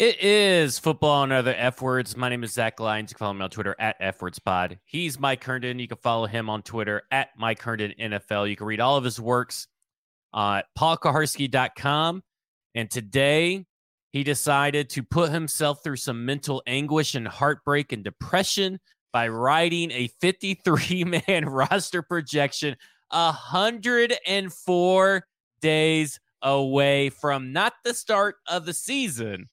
It is football and other F words. My name is Zach Lyons. You can follow me on Twitter at F pod. He's Mike Herndon. You can follow him on Twitter at Mike Herndon NFL. You can read all of his works uh, at paulkaharski.com. And today he decided to put himself through some mental anguish and heartbreak and depression by writing a 53 man roster projection 104 days away from not the start of the season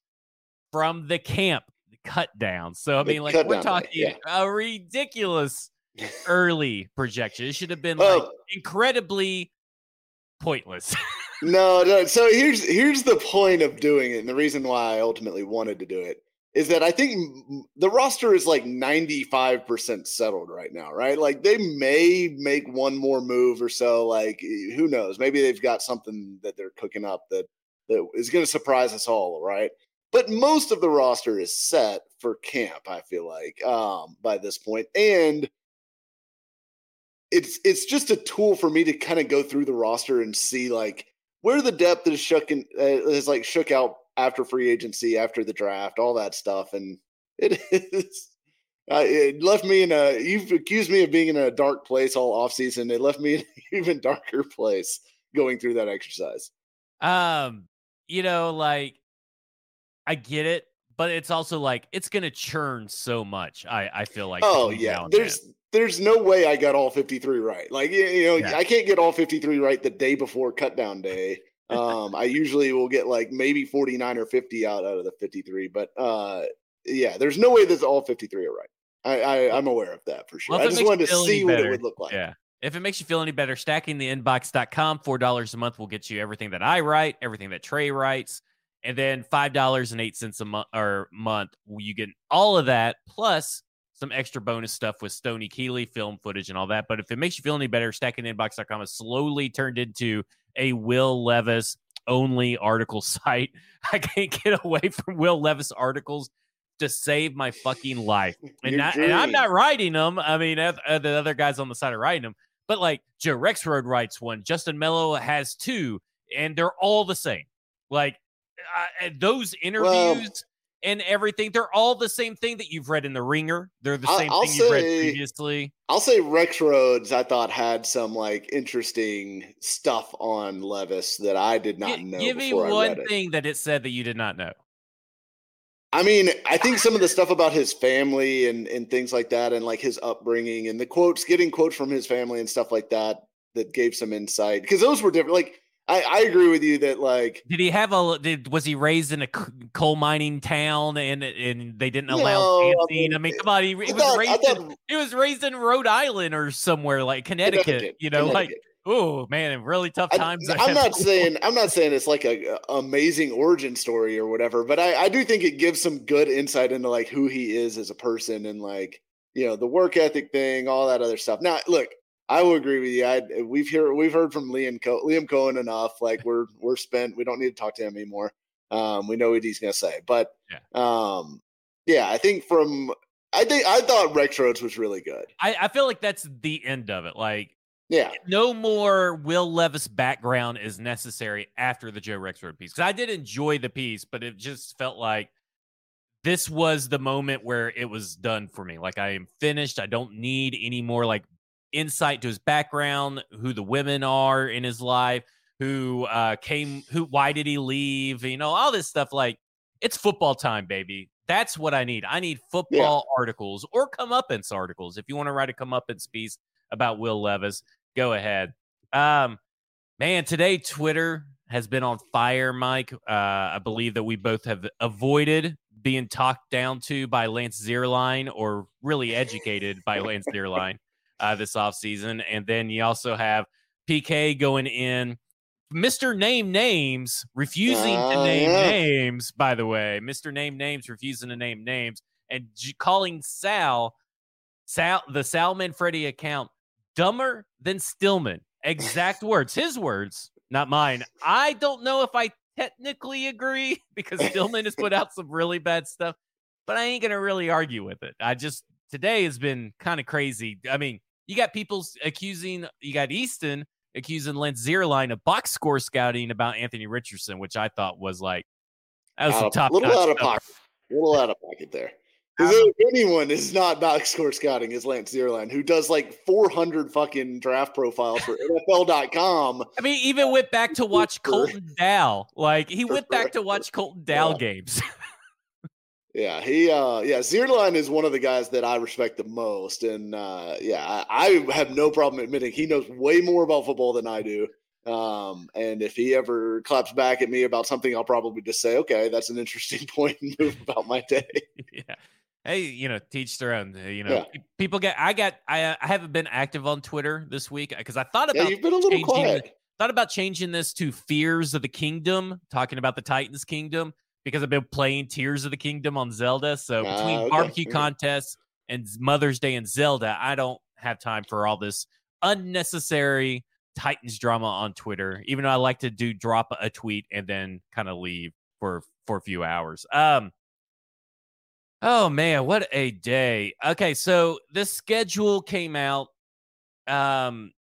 from the camp cut down. So I mean, like we're talking yeah. a ridiculous early projection. It should have been like oh. incredibly pointless. no, no. So here's here's the point of doing it, and the reason why I ultimately wanted to do it is that I think the roster is like 95% settled right now, right? Like they may make one more move or so. Like eh, who knows? Maybe they've got something that they're cooking up that that is going to surprise us all, right? But most of the roster is set for camp. I feel like um, by this point, and it's it's just a tool for me to kind of go through the roster and see like where the depth is shook in, uh, is like shook out after free agency, after the draft, all that stuff, and it is. Uh, it left me in a. You've accused me of being in a dark place all off season. It left me in an even darker place going through that exercise. Um, you know, like I get it, but it's also like it's gonna churn so much. I I feel like. Oh yeah, there's then. there's no way I got all 53 right. Like you know, yeah. I can't get all 53 right the day before cutdown day. um, I usually will get like maybe 49 or 50 out out of the 53, but uh, yeah, there's no way that all 53 are right. I, I am aware of that for sure. Well, I just wanted to see what it would look like. Yeah. If it makes you feel any better, stackingtheinbox.com, $4 a month will get you everything that I write, everything that Trey writes, and then five dollars and eight cents a month or month you get all of that plus some extra bonus stuff with Stony Keeley film footage and all that. But if it makes you feel any better, stackingtheinbox.com has slowly turned into a Will Levis only article site. I can't get away from Will Levis articles to save my fucking life. And, not, and I'm not writing them. I mean, uh, the other guys on the side are writing them. But like Joe Rexrode writes one, Justin Melo has two, and they're all the same. Like uh, those interviews well, and everything, they're all the same thing that you've read in The Ringer. They're the same I'll, thing I'll you've say, read previously. I'll say Rexrode's, I thought, had some like interesting stuff on Levis that I did not G- know. Give me one thing that it said that you did not know. I mean, I think some of the stuff about his family and and things like that, and like his upbringing and the quotes, getting quotes from his family and stuff like that, that gave some insight because those were different. Like I, I agree with you that like did he have a did was he raised in a coal mining town and and they didn't allow no, dancing? I mean, I mean, come on, he, he was thought, raised thought, in, he was raised in Rhode Island or somewhere like Connecticut, Connecticut you know, Connecticut. like oh man, in really tough times. I, am not saying I'm not saying it's like a, a, amazing origin story or whatever, but I, I do think it gives some good insight into like who he is as a person and like you know the work ethic thing, all that other stuff. Now, look, I will agree with you. I, we've heard we've heard from Liam Co- Liam Coen enough. Like we're we're spent. We don't need to talk to him anymore. Um, we know what he's gonna say. But yeah. um, yeah, I think from I think I thought Rexrode's was really good. I, I feel like that's the end of it. Like yeah, no more Will Levis background is necessary after the Joe Rexrode piece. Because I did enjoy the piece, but it just felt like this was the moment where it was done for me. Like I am finished. I don't need any more like insight to his background, who the women are in his life, who uh, came, who, why did he leave? You know, all this stuff. Like, it's football time, baby. That's what I need. I need football yeah. articles or comeuppance articles. If you want to write a comeuppance piece about Will Levis, go ahead. Um, man, today Twitter has been on fire, Mike. Uh, I believe that we both have avoided being talked down to by Lance Zierlein or really educated by Lance Zierlein uh, this offseason. And then you also have PK going in. Mr. Name Names refusing uh, to name yeah. names, by the way. Mr. Name Names refusing to name names and j- calling Sal, Sal, the Sal Manfredi account, dumber than Stillman. Exact words, his words, not mine. I don't know if I technically agree because Stillman has put out some really bad stuff, but I ain't going to really argue with it. I just, today has been kind of crazy. I mean, you got people accusing, you got Easton accusing Lance Zierlein of box score scouting about Anthony Richardson, which I thought was like That was Out some top little out of pocket. A little out of pocket there. Because if anyone is not box score scouting is Lance Zierlein, who does like 400 fucking draft profiles for NFL.com. I mean, even went back to watch Colton Dowell. Like he went back to watch Colton Dowell Yeah. games. Yeah, he uh yeah, Zierlein is one of the guys that I respect the most. And uh yeah, I, I have no problem admitting he knows way more about football than I do. Um, and if he ever claps back at me about something, I'll probably just say, okay, that's an interesting point and move about my day. yeah. Hey, you know, teach their own. uh, You know, Yeah. people get. I got. I. uh, I haven't been active on Twitter this week because I thought Yeah, about you've been a little quiet. thought about changing this to Fears of the Kingdom, talking about the Titans Kingdom, because I've been playing Tears of the Kingdom on Zelda. So Ah, between okay, barbecue contests and Mother's Day and Zelda, I don't have time for all this unnecessary Titans drama on Twitter. Even though I like to do drop a tweet and then kind of leave for for a few hours. Um. Oh man, what a day. Okay, so the schedule came out. Um,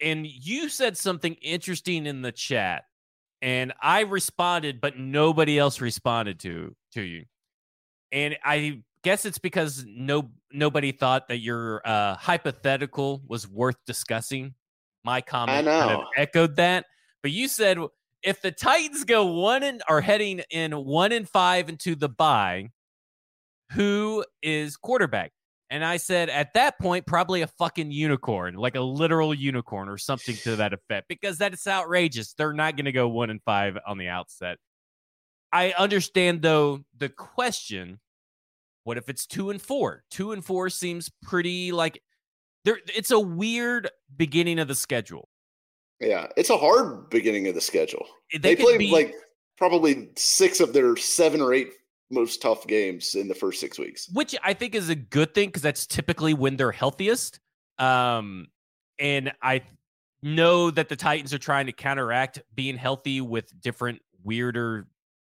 and you said something interesting in the chat and i responded but nobody else responded to to you. And i guess it's because no nobody thought that your uh hypothetical was worth discussing. My comment kind of echoed that. But you said if the titans go one and are heading in one and five into the bye who is quarterback and I said at that point, probably a fucking unicorn, like a literal unicorn or something to that effect, because that is outrageous. They're not going to go one and five on the outset. I understand though the question: What if it's two and four? Two and four seems pretty like there. It's a weird beginning of the schedule. Yeah, it's a hard beginning of the schedule. They, They, played be- like probably six of their seven or eight most tough games in the first six weeks. which I think is a good thing because that's typically when they're healthiest. Um, and I know that the Titans are trying to counteract being healthy with different weirder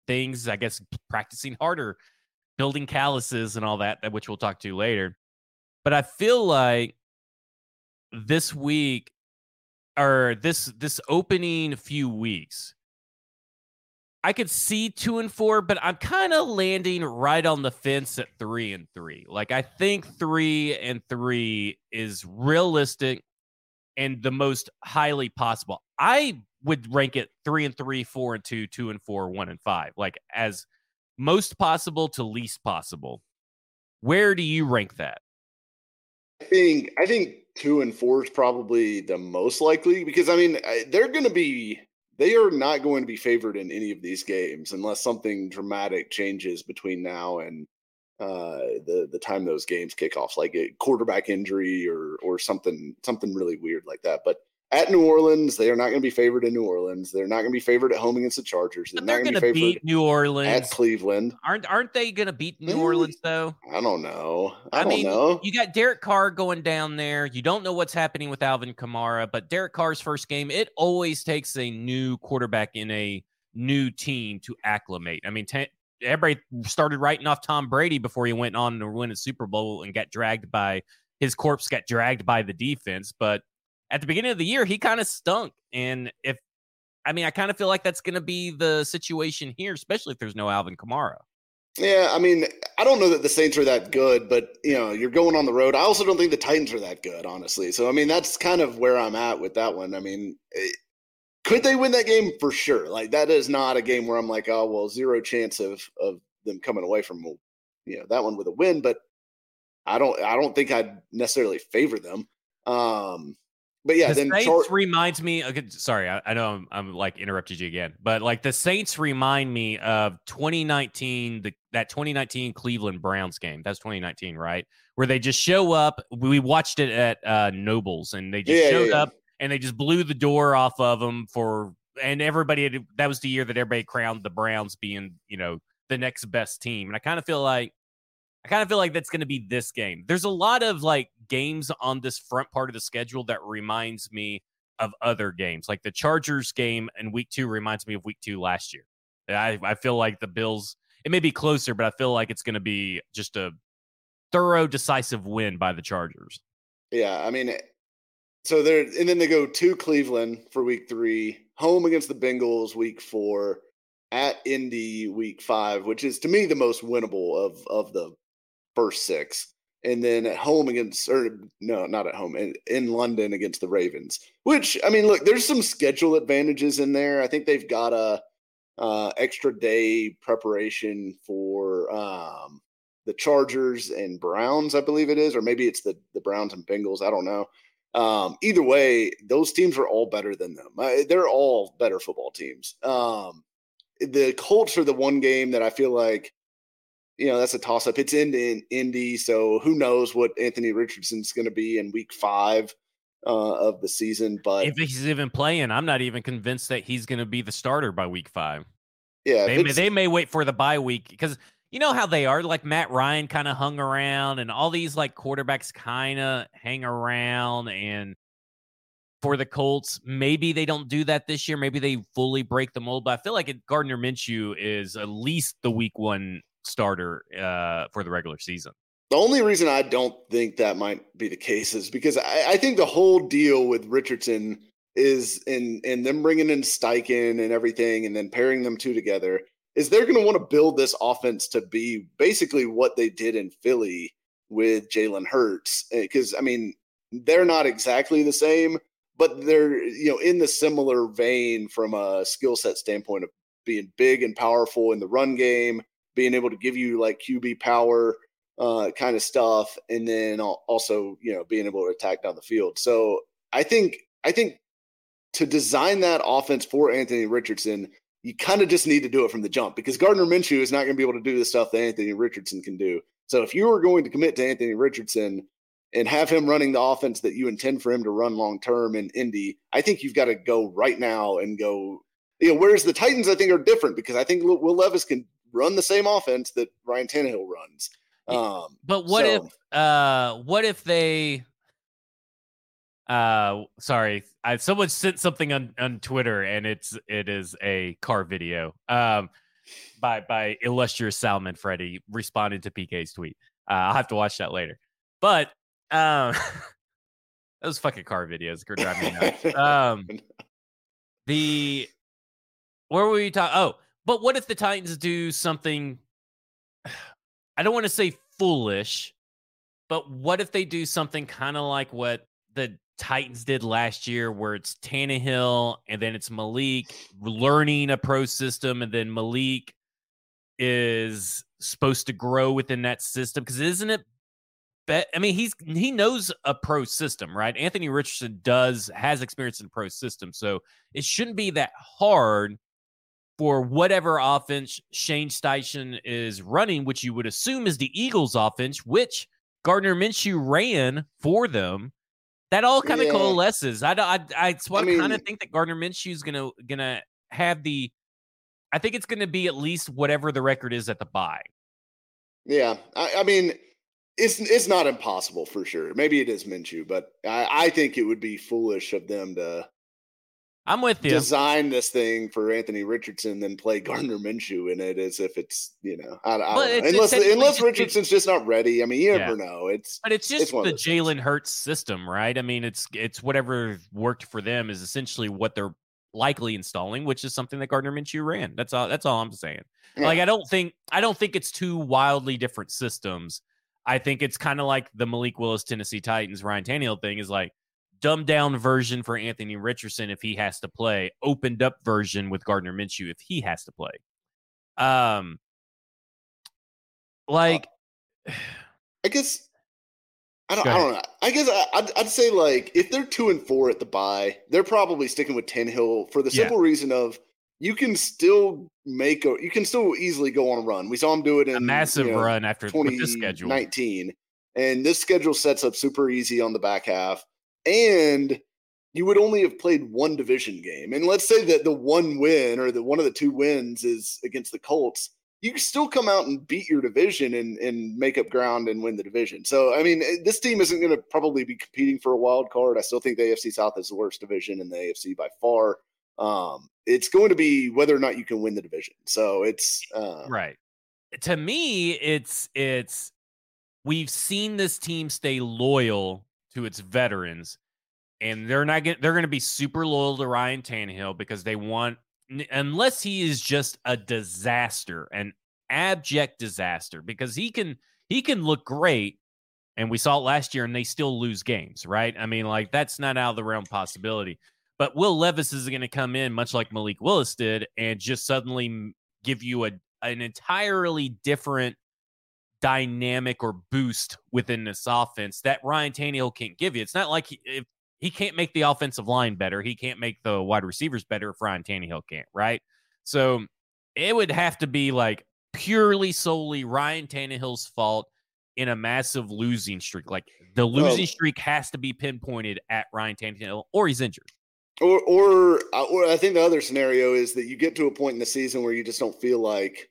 things. I guess practicing harder, building calluses, and all that, that which we'll talk to later. But I feel like this week or this this opening few weeks I could see two and four, but I'm kind of landing right on the fence at three and three. Like I think three and three is realistic and the most highly possible. I would rank it three and three, four and two, two and four, one and five, like as most possible to least possible. Where do you rank that? I think I think two and four is probably the most likely because I mean they're going to be they are not going to be favored in any of these games unless something dramatic changes between now and uh the the time those games kick off like a quarterback injury or or something something really weird like that. But at New Orleans they are not going to be favored in New Orleans they're not going to be favored at home against the Chargers they're they're going to be favored beat New Orleans at Cleveland Aren't aren't they going to beat New Mm. Orleans though? I don't know I, I, don't mean, know you got Derek Carr going down there. You don't know what's happening with Alvin Kamara, but Derek Carr's first game, it always takes a new quarterback in a new team to acclimate. I mean, t- everybody started writing off Tom Brady before he went on to win a Super Bowl and got dragged by his corpse, got dragged by the defense. But at the beginning of the year, he kind of stunk. And if, I mean, I kind of feel like that's going to be the situation here, especially if there's no Alvin Kamara. Yeah, I mean, I don't know that the Saints are that good, but you know, you're going on the road. I also don't think the Titans are that good, honestly. So, I mean, that's kind of where I'm at with that one. I mean, eh, could they win that game for sure? Like, that is not a game where I'm like, oh, well, zero chance of of them coming away from you know that one with a win. But I don't, I don't think I'd necessarily favor them. Um, but yeah, the then Saints Char- reminds me. Okay, sorry, I, I know I'm, I'm like interrupted you again, but like the Saints remind me of 2019, the that 2019 Cleveland Browns game. That's 2019, right? Where they just show up. We watched it at uh, Nobles, and they just Yeah, yeah, showed yeah. up and they just blew the door off of them for. And everybody, had, that was the year that everybody crowned the Browns being, you know, the next best team. And I kind of feel like I kind of feel like that's going to be this game. There's a lot of like games on this front part of the schedule that reminds me of other games. Like the Chargers game in week two reminds me of week two last year. I, I feel like the Bills, it may be closer, but I feel like it's going to be just a thorough, decisive win by the Chargers. Yeah, I mean, so they're and then they go to Cleveland for week three, home against the Bengals week four, at Indy week five, which is to me the most winnable of of the first six, and then at home against or no, not at home in, in London against the Ravens. Which I mean, look, there's some schedule advantages in there. I think they've got a uh, extra day preparation for um, the Chargers and Browns, I believe it is, or maybe it's the the Browns and Bengals. I don't know. Um, either way, those teams are all better than them. Uh, they're all better football teams. Um, the Colts are the one game that I feel like, you know, that's a toss up. It's in, in Indy, so who knows what Anthony Richardson's going to be in Week Five uh, of the season. But if he's even playing, I'm not even convinced that he's going to be the starter by Week Five. Yeah, they may, they may wait for the bye week because you know how they are. Like Matt Ryan kind of hung around, and all these like quarterbacks kind of hang around, and for the Colts. Maybe they don't do that this year. Maybe they fully break the mold. But I feel like it, Gardner Minshew is at least the week one starter uh, for the regular season. The only reason I don't think that might be the case is because I, I think the whole deal with Richardson is in in them bringing in Steichen and everything, and then pairing them two together is they're going to want to build this offense to be basically what they did in Philly with Jalen Hurts. Because I mean, they're not exactly the same, but they're you know in the similar vein from a skill set standpoint of being big and powerful in the run game, being able to give you like QB power uh, kind of stuff, and then also you know being able to attack down the field. So I think I think to design that offense for Anthony Richardson, you kind of just need to do it from the jump because Gardner Minshew is not going to be able to do the stuff that Anthony Richardson can do. So if you were going to commit to Anthony Richardson, and have him running the offense that you intend for him to run long term in Indy, I think you've got to go right now and go. You know, whereas the Titans, I think, are different because I think Will Levis can run the same offense that Ryan Tannehill runs. Um, but what so, if, uh, what if they, uh, sorry, I, someone sent something on on Twitter and it's it is a car video, um, by by illustrious Sal Manfredi responding to PK's tweet. Uh, I'll have to watch that later. But um, those fucking car videos could drive me nuts. Um, the where were we talking? Oh, but what if the Titans do something? I don't want to say foolish, but what if they do something kind of like what the Titans did last year, where it's Tannehill and then it's Malik learning a pro system, and then Malik is supposed to grow within that system? Because isn't it bet. I mean, he's he knows a pro system, right? Anthony Richardson does has experience in pro system, so it shouldn't be that hard for whatever offense Shane Steichen is running, which you would assume is the Eagles' offense, which Gardner Minshew ran for them. That all kind of yeah. coalesces. I, I, I, I, I mean, kind of think that Gardner Minshew is gonna gonna have the. I think it's to be at least whatever the record is at the bye. Yeah, I, I mean, it's it's not impossible for sure. Maybe it is Minshew, but I, I think it would be foolish of them to. I'm with you. Design this thing for Anthony Richardson, then play Gardner Minshew in it as if it's you know I, I know. unless unless Richardson's just not ready. I mean, you never know. It's but it's just it's the Jalen Hurts system, right? I mean, it's it's whatever worked for them is essentially what they're likely installing, which is something that Gardner Minshew ran. That's all. That's all I'm saying. Yeah. Like I don't think I don't think it's two wildly different systems I think it's kind of like the Malik Willis Tennessee Titans Ryan Tannehill thing is like dumbed down version for Anthony Richardson if he has to play, opened up version with Gardner Minshew if he has to play. Um, like, uh, I guess I don't, I don't know. I guess I, would I'd say like if they're two and four at the bye, they're probably sticking with Tannehill for the simple yeah. reason of you can still make a you can still easily go on a run. We saw him do it in a massive you know, run after 2019. And this schedule sets up super easy on the back half. And you would only have played one division game. And let's say that the one win or the one of the two wins is against the Colts. You still come out and beat your division and, and make up ground and win the division. So, I mean, eh, this team isn't going to probably be competing for a wild card. I still think the AFC South is the worst division in the AFC by far. Um, it's going to be whether or not you can win the division. So it's uh, right. To me, it's it's we've seen this team stay loyal to its veterans, and they're not get, they're going to be super loyal to Ryan Tannehill because they want unless he is just a disaster, an abject disaster, because he can he can look great, and we saw it last year, and they still lose games, right? I mean, like that's not out of the realm possibility. But Will Levis is going to come in much like Malik Willis did, and just suddenly give you a an entirely different dynamic or boost within this offense that Ryan Tannehill can't give you. It's not like he, if he can't make the offensive line better, he can't make the wide receivers better if Ryan Tannehill can't, right? So it would have to be like purely solely Ryan Tannehill's fault in a massive losing streak. Like the losing well, streak has to be pinpointed at Ryan Tannehill or he's injured. Or, or, uh, or I think the other scenario is that you get to a point in the season where you just don't feel like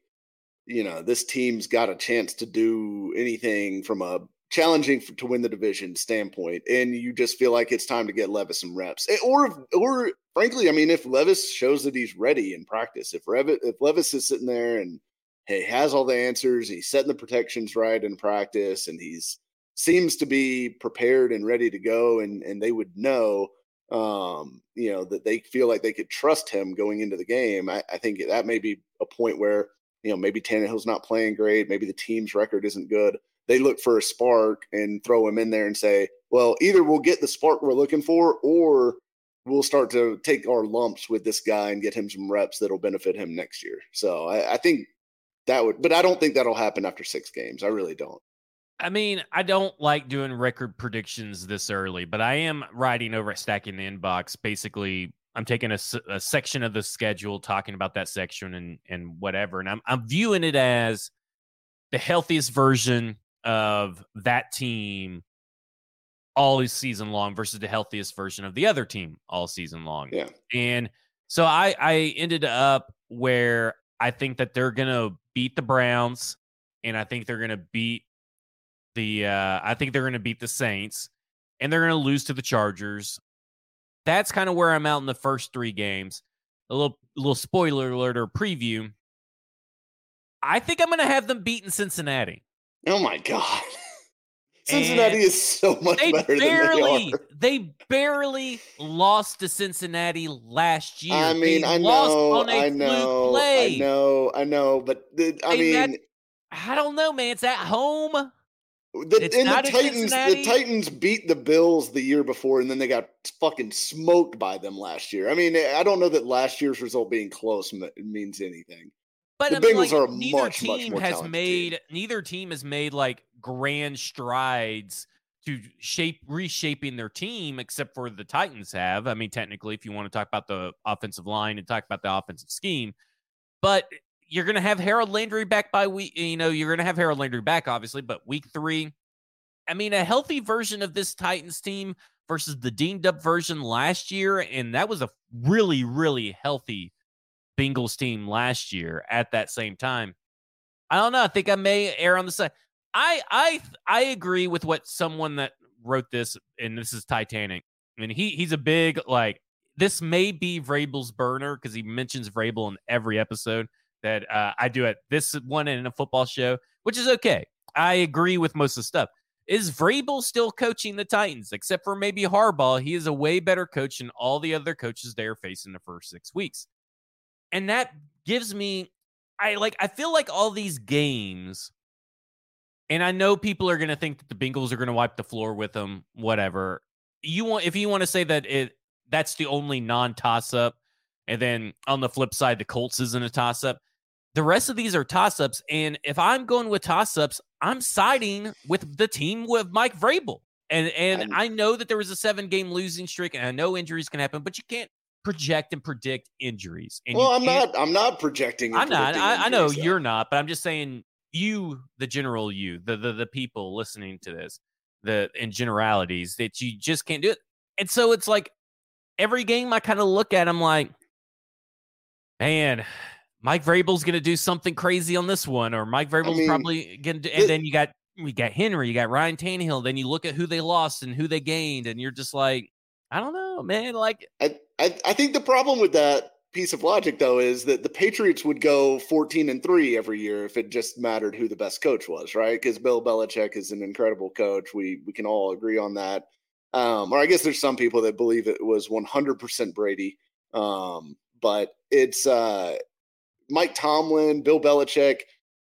you know this team's got a chance to do anything from a challenging to win the division standpoint, and you just feel like it's time to get Levis some reps, eh, or or frankly, I mean, if Levis shows that he's ready in practice, if Rev- if Levis is sitting there and hey has all the answers, he's setting the protections right in practice, and he's seems to be prepared and ready to go, and and they would know um, you know, that they feel like they could trust him going into the game. I, I think that may be a point where you know, maybe Tannehill's not playing great, maybe the team's record isn't good. They look for a spark and throw him in there and say, well, either we'll get the spark we're looking for, or we'll start to take our lumps with this guy and get him some reps that'll benefit him next year. So I, I think that would, but I don't think that'll happen after six games. I really don't. I mean, I don't like doing record predictions this early, but I am writing over at Stacking the Inbox basically I'm taking a, a, section of the schedule, talking about that section and and whatever, and I'm I'm viewing it as the healthiest version of that team all season long versus the healthiest version of the other team all season long. Yeah, and so I I ended up where I think that they're gonna beat the Browns, and I think they're gonna beat the uh, I think they're gonna beat the Saints, and they're gonna lose to the Chargers that's kind of where I'm out in the first three games. A little little spoiler alert or preview. I think I'm going to have them beating Cincinnati. Oh my god. Cincinnati and is so much they better barely, than they. They barely lost to Cincinnati last year. I mean, they I know, I know, I know, I know, but I mean, that, I don't know, man. It's at home. The, and the Titans, the Titans beat the Bills the year before, and then they got fucking smoked by them last year. I mean, I don't know that last year's result being close means anything. But the I mean, Bengals like, are neither much, team much has made team. neither team has made like grand strides to shape reshaping their team, except for the Titans have. I mean, technically, if you want to talk about the offensive line and talk about the offensive scheme, but you're going to have Harold Landry back by week. You know, you're going to have Harold Landry back, obviously, but week three. I mean, a healthy version of this Titans team versus the dinged up version last year, and that was a really, really healthy Bengals team last year at that same time. I don't know. I think I may err on the side. I I I agree with what someone that wrote this, and this is Titanic. I mean, he he's a big like this may be Vrabel's burner because he mentions Vrabel in every episode that uh, I do at this one in a football show, which is okay. I agree with most of the stuff. Is Vrabel still coaching the Titans? Except for maybe Harbaugh, he is a way better coach than all the other coaches they are facing the first six weeks. And that gives me, I like, I feel like all these games, and I know people are going to think that the Bengals are going to wipe the floor with them, whatever. You want, if you want to say that it, that's the only non toss up, and then on the flip side, the Colts isn't a toss up. The rest of these are toss ups. And if I'm going with toss ups, I'm siding with the team with Mike Vrabel. And and I know that there was a seven game losing streak, and I know injuries can happen, but you can't project and predict injuries. And well, I'm not. I'm not projecting. I'm not. I, I, know you're not, but I'm just saying you, the general you, the the the people listening to this, the in generalities that you just can't do it. And so it's like every game I kind of look at, I'm like, man, Mike Vrabel's going to do something crazy on this one, or Mike Vrabel's I mean, probably going to. And it, then you got we got Henry, you got Ryan Tannehill. Then you look at who they lost and who they gained, and you're just like, I don't know, man. Like, I, I, I think the problem with that piece of logic though is that the Patriots would go 14 and 3 every year if it just mattered who the best coach was, right? Because Bill Belichick is an incredible coach. We we can all agree on that. Um, or I guess there's some people that believe it was 100% Brady. Um, but it's uh, Mike Tomlin, Bill Belichick.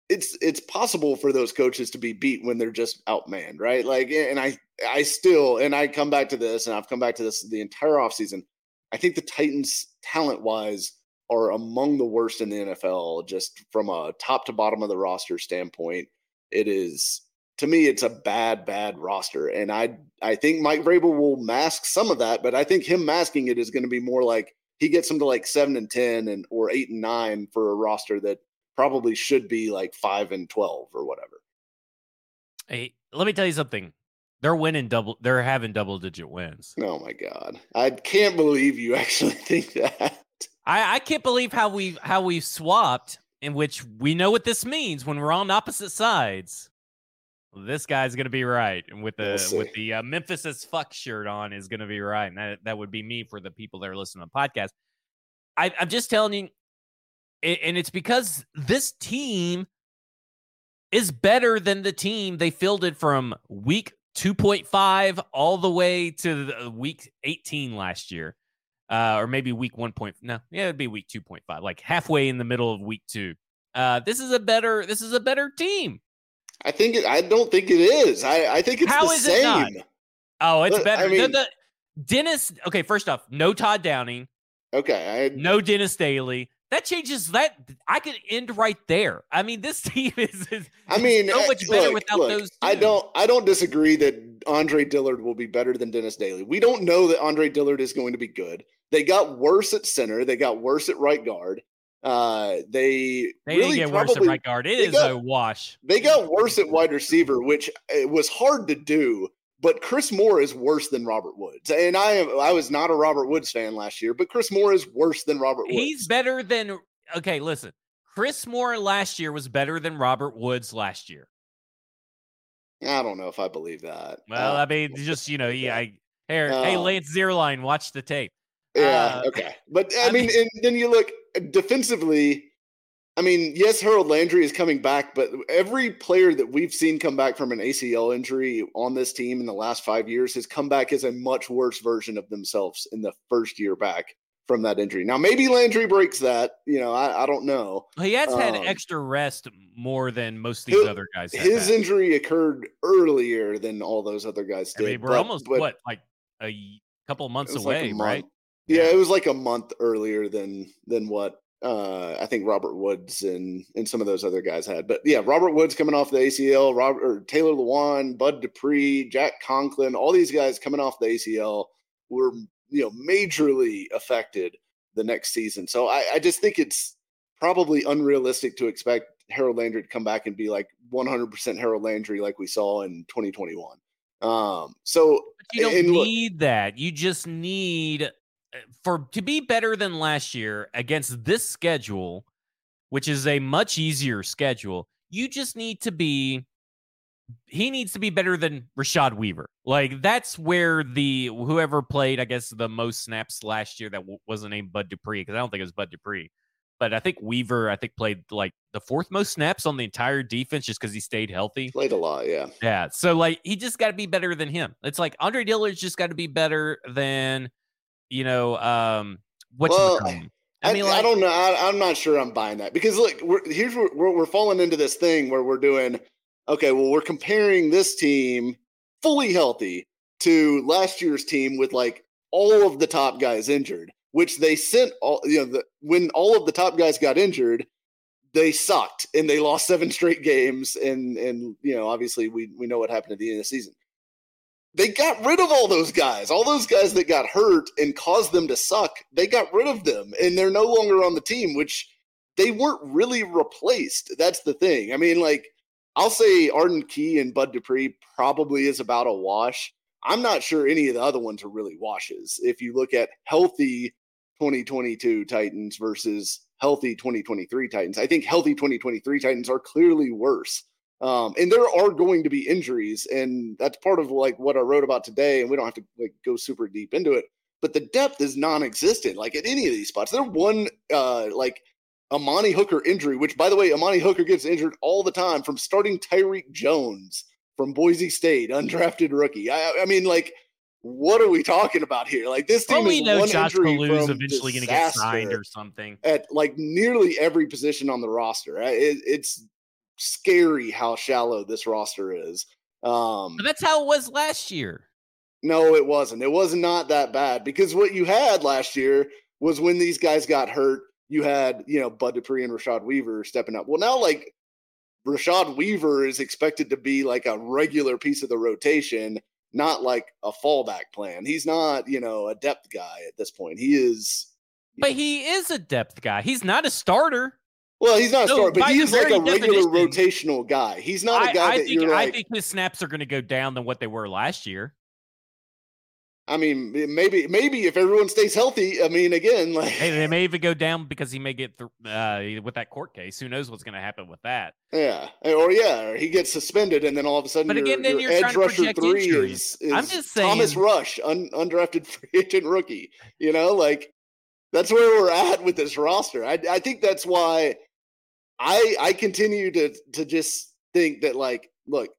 It's it's possible for those coaches to be beat when they're just outmanned, right? Like, and I I still and I come back to this, and I've come back to this the entire offseason. I think the Titans, talent wise, are among the worst in the NFL, just from a top to bottom of the roster standpoint. It is to me, it's a bad, bad roster. And I I think Mike Vrabel will mask some of that, but I think him masking it is going to be more like he gets them to like seven and ten and or eight and nine for a roster that probably should be like five and twelve or whatever. Hey, let me tell you something. They're winning double. They're having double digit wins. Oh my god! I can't believe you actually think that. I, I can't believe how we how we swapped, in which we know what this means when we're on opposite sides. This guy's gonna be right, and with the we'll with the uh, Memphis as fuck shirt on is gonna be right, and that that would be me for the people that are listening to the podcast. I, I'm just telling you, and it's because this team is better than the team they fielded from week 2.5 all the way to the week 18 last year uh, or maybe week one point. No, yeah, it'd be week two point five, like halfway in the middle of week two. Uh, this is a better. This is a better team. I think it. I don't think it is. I, I think it's How the is same. It not? Oh, it's better. I mean, the, the, Dennis. Okay, first off, no Todd Downing. Okay, I, no Dennis Daly. That changes that. I could end right there. I mean, this team is. is I mean, so eh, much better look, without look, those. Two. I don't. I don't disagree that Andre Dillard will be better than Dennis Daly. We don't know that Andre Dillard is going to be good. They got worse at center. They got worse at right guard. Uh, they they really get probably, worse at right guard. It is got, a wash. They got worse at wide receiver, which it was hard to do. But Chris Moore is worse than Robert Woods, and I am. I was not a Robert Woods fan last year, but Chris Moore is worse than Robert Woods. He's better than. Okay, listen. Chris Moore last year was better than Robert Woods last year. I don't know if I believe that. Well, uh, I mean, just you know, yeah. I, hey, uh, hey, Lance Zierlein, watch the tape. Yeah. Uh, okay. But I, I mean, mean, and then you look defensively. I mean, yes, Harold Landry is coming back, but every player that we've seen come back from an ACL injury on this team in the last five years has come back as a much worse version of themselves in the first year back from that injury. Now, maybe Landry breaks that. You know, I, I don't know. He has um, had extra rest more than most of these his, other guys. His injury occurred earlier than all those other guys did. I mean, we're but, almost but, what like a couple months away, like right? Yeah, it was like a month earlier than than what uh, I think Robert Woods and and some of those other guys had. But yeah, Robert Woods coming off the ACL, Robert or Taylor Lewan, Bud Dupree, Jack Conklin, all these guys coming off the ACL were you know majorly affected the next season. So I, I just think it's probably unrealistic to expect Harold Landry to come back and be like 100% Harold Landry like we saw in 2021. Um, so but you don't need look, that. You just need for to be better than last year against this schedule, which is a much easier schedule, you just need to be he needs to be better than Rashad Weaver. Like that's where the whoever played, I guess, the most snaps last year that w- wasn't named Bud Dupree because I don't think it was Bud Dupree, but I think Weaver I think played like the fourth most snaps on the entire defense just because he stayed healthy. Played a lot, yeah, yeah. So like he just got to be better than him. It's like Andre Dillard's just got to be better than you know, um, what well, I, I, mean, like, I don't know. I, am not sure I'm buying that because look, we're, here's where we're, we're falling into this thing where we're doing, okay, well, we're comparing this team fully healthy to last year's team with like all of the top guys injured, which they sent all, you know, the, when all of the top guys got injured, they sucked and they lost seven straight games. And, and, you know, obviously we, we know what happened at the end of the season they got rid of all those guys. All those guys that got hurt and caused them to suck, they got rid of them and they're no longer on the team, which they weren't really replaced. That's the thing. I mean, like, I'll say Arden Key and Bud Dupree probably is about a wash. I'm not sure any of the other ones are really washes. If you look at healthy 2022 Titans versus healthy 2023 Titans, I think healthy 2023 Titans are clearly worse um, and there are going to be injuries, and that's part of like what I wrote about today. And we don't have to like go super deep into it, but the depth is non-existent. Like at any of these spots, there one uh, like Amani Hooker injury, which by the way, Amani Hooker gets injured all the time from starting Tyreque Jones from Boise State, undrafted rookie. I, I mean, like what are we talking about here? Like this team we is know one Josh injury from eventually going to get signed or something. at like nearly every position on the roster. It, it's scary how shallow this roster is. Um, But that's how it was last year. no, it wasn't. It was not that bad because what you had last year was when these guys got hurt, you had, you know, Bud Dupree and Rashad Weaver stepping up. Well, now like Rashad Weaver is expected to be like a regular piece of the rotation, not like a fallback plan. He's not, you know, a depth guy at this point. He is But he is a depth guy. He's not a starter. Well, he's not a No, starter, but he is like a regular rotational guy. He's not a guy I that think you're I think his snaps are going to go down than what they were last year. I mean, maybe maybe if everyone stays healthy. I mean, again, like Hey, they may even go down because he may get th- uh, with that court case. Who knows what's going to happen with that? Yeah, or yeah, or he gets suspended, and then all of a sudden, But your, again, then your you're edge trying to rusher three injuries. is, is I'm just saying, Thomas Rush, un, undrafted free agent rookie. You know, like that's where we're at with this roster. I, I think that's why I I continue to to just think that like, look,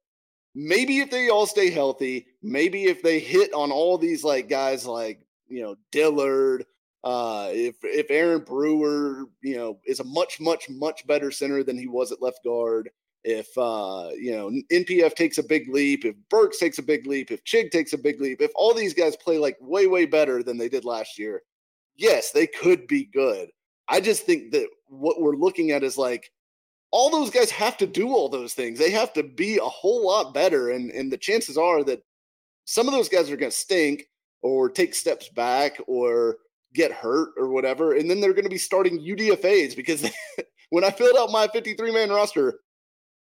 maybe if they all stay healthy, maybe if they hit on all these like guys like you know Dillard, uh, if if Aaron Brewer, you know, is a much much much better center than he was at left guard. If uh, you know NPF takes a big leap, if Burks takes a big leap, if Chig takes a big leap, if all these guys play like way way better than they did last year, yes, they could be good. I just think that what we're looking at is like all those guys have to do all those things. They have to be a whole lot better, and and the chances are that some of those guys are to stink or take steps back or get hurt or whatever, and then they're to be starting UDFA's because when I filled out my 53 man roster,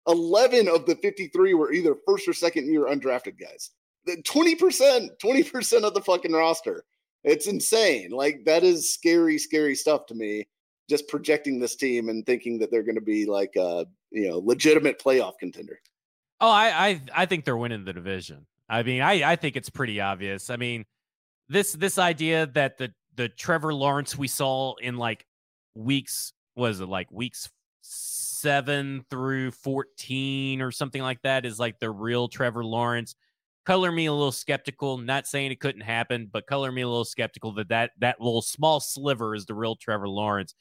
11 of the 53 were either first or second year undrafted guys. 20%, 20% of the fucking roster. It's insane. Like that is scary, scary stuff to me. Just projecting this team and thinking that they're going to be like a you know legitimate playoff contender. Oh, I, I I think they're winning the division. I mean, I I think it's pretty obvious. I mean, this this idea that the the Trevor Lawrence we saw in like weeks was it like weeks seven through fourteen or something like that is like the real Trevor Lawrence. Color me a little skeptical. Not saying it couldn't happen, but color me a little skeptical that that that little small sliver is the real Trevor Lawrence.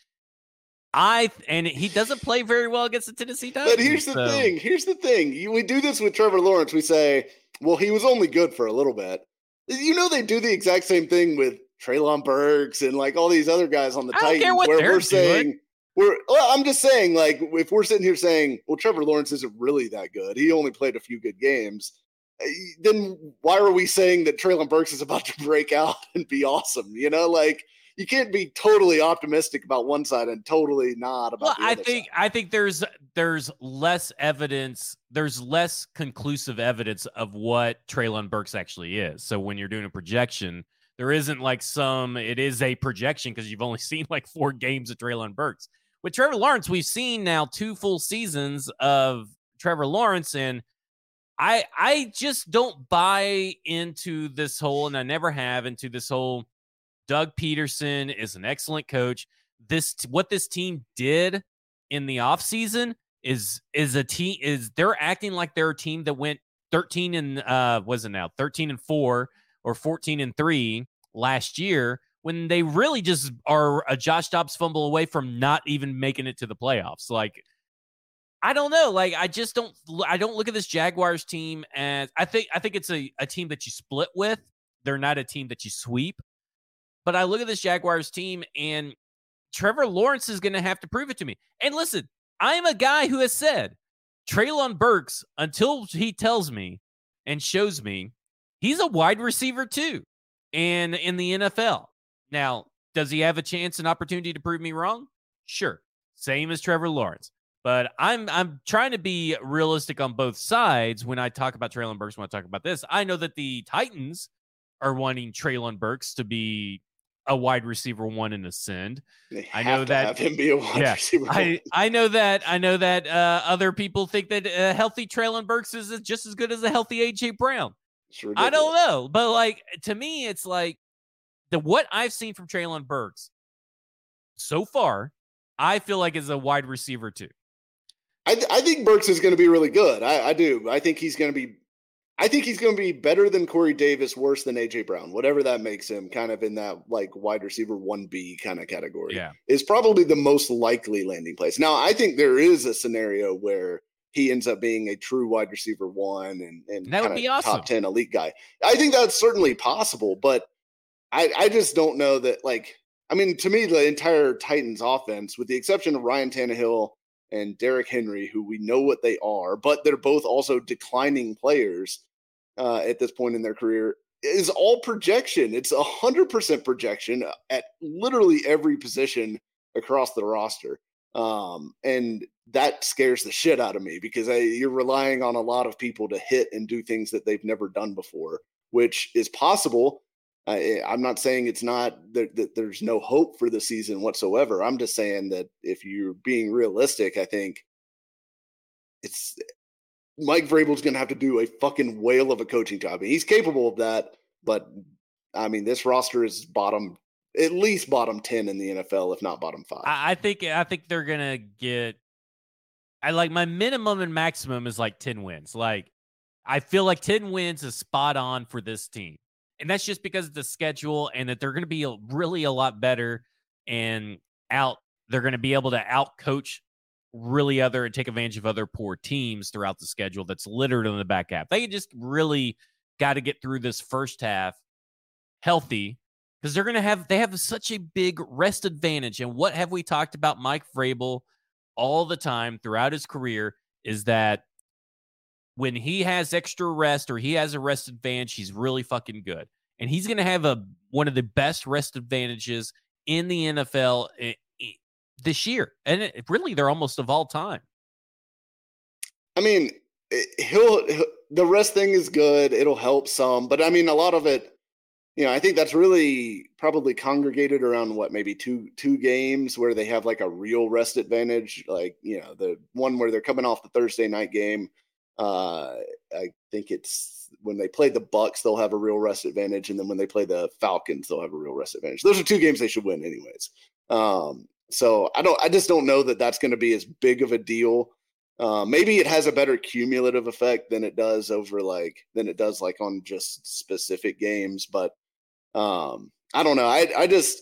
I and he doesn't play very well against the Tennessee Titans. But here's the so- thing. Here's the thing. We do this with Trevor Lawrence. We say, well, he was only good for a little bit. You know, they do the exact same thing with Treylon Burks and like all these other guys on the I don't Titans, care what where they're we're doing. saying we're. Well, I'm just saying, like, if we're sitting here saying, well, Trevor Lawrence isn't really that good. He only played a few good games. eh, Then why are we saying that Treylon Burks is about to break out and be awesome? You know, like you can't be totally optimistic about one side and totally not about Well, the I other think side. I think there's there's less evidence, there's less conclusive evidence of what Treylon Burks actually is. So when you're doing a projection, there isn't like some. It is a projection because you've only seen like four games of Treylon Burks. With Trevor Lawrence, we've seen now two full seasons of Trevor Lawrence, and I I just don't buy into this whole, and I never have into this whole. Doug Pederson is an excellent coach. This what this team did in the offseason is is a team is they're acting like they're a team that went 13 and uh was it now 13 and 4 or 14 and 3 last year when they really just are a Josh Dobbs fumble away from not even making it to the playoffs. Like I don't know. Like I just don't I don't look at this Jaguars team as I think I think it's a, a team that you split with. They're not a team that you sweep. But I look at this Jaguars team and Trevor Lawrence is going to have to prove it to me. And listen, I'm a guy who has said Treylon Burks until he tells me and shows me he's a wide receiver too, and in the NFL. Now, does he have a chance and opportunity to prove me wrong? Sure, same as Trevor Lawrence. But I'm I'm trying to be realistic on both sides when I talk about Treylon Burks. When I talk about this, I know that the Titans are wanting Treylon Burks to be a wide receiver one and ascend. I know that- have him be a wide yeah, receiver. I, I know that I know that uh, other people think that a healthy Treylon Burks is just as good as a healthy AJ Brown. It's I don't know, but like to me, it's like the what I've seen from Treylon Burks so far. I feel like is a wide receiver too. I, th- I think Burks is going to be really good. I, I do. I think he's going to be. I think he's going to be better than Corey Davis, worse than AJ Brown, whatever that makes him, kind of in that like wide receiver 1B kind of category. Yeah. Is probably the most likely landing place. Now, I think there is a scenario where he ends up being a true wide receiver one and, and that would be awesome. top 10 elite guy. I think that's certainly possible, but I, I just don't know that like I mean, to me, the entire Titans offense, with the exception of Ryan Tannehill and Derrick Henry, who we know what they are, but they're both also declining players uh, at this point in their career is all projection. It's a hundred percent projection at literally every position across the roster. Um, and that scares the shit out of me because I, you're relying on a lot of people to hit and do things that they've never done before, which is possible. I, I'm not saying it's not that, that there's no hope for the season whatsoever. I'm just saying that if you're being realistic, I think it's Mike Vrabel's going to have to do a fucking whale of a coaching job. He's capable of that, but I mean, this roster is bottom, at least bottom ten in the NFL, if not bottom five. I, think I think they're gonna get. I like my minimum and maximum is like ten wins. Like I feel like ten wins is spot on for this team, and that's just because of the schedule and that they're going to be really a lot better and out. They're going to be able to out coach really other and take advantage of other poor teams throughout the schedule that's littered in the back half. They just really got to get through this first half healthy because they're going to have they have such a big rest advantage. And what have we talked about Mike Vrabel all the time throughout his career is that when he has extra rest or he has a rest advantage, he's really fucking good. And he's going to have a one of the best rest advantages in the NFL eh, this year, and it, really they're almost of all time. I mean, he'll, he'll the rest thing is good. It'll help some, but I mean, a lot of it, you know, I think that's really probably congregated around what maybe two two games where they have like a real rest advantage, like you know the one where they're coming off the Thursday night game. Uh, I think it's when they play the Bucks, they'll have a real rest advantage, and then when they play the Falcons, they'll have a real rest advantage. Those are two games they should win, anyways. Um, so I don't, I just don't know that that's going to be as big of a deal. Uh, maybe it has a better cumulative effect than it does over like than it does like on just specific games. But um, I don't know. I I just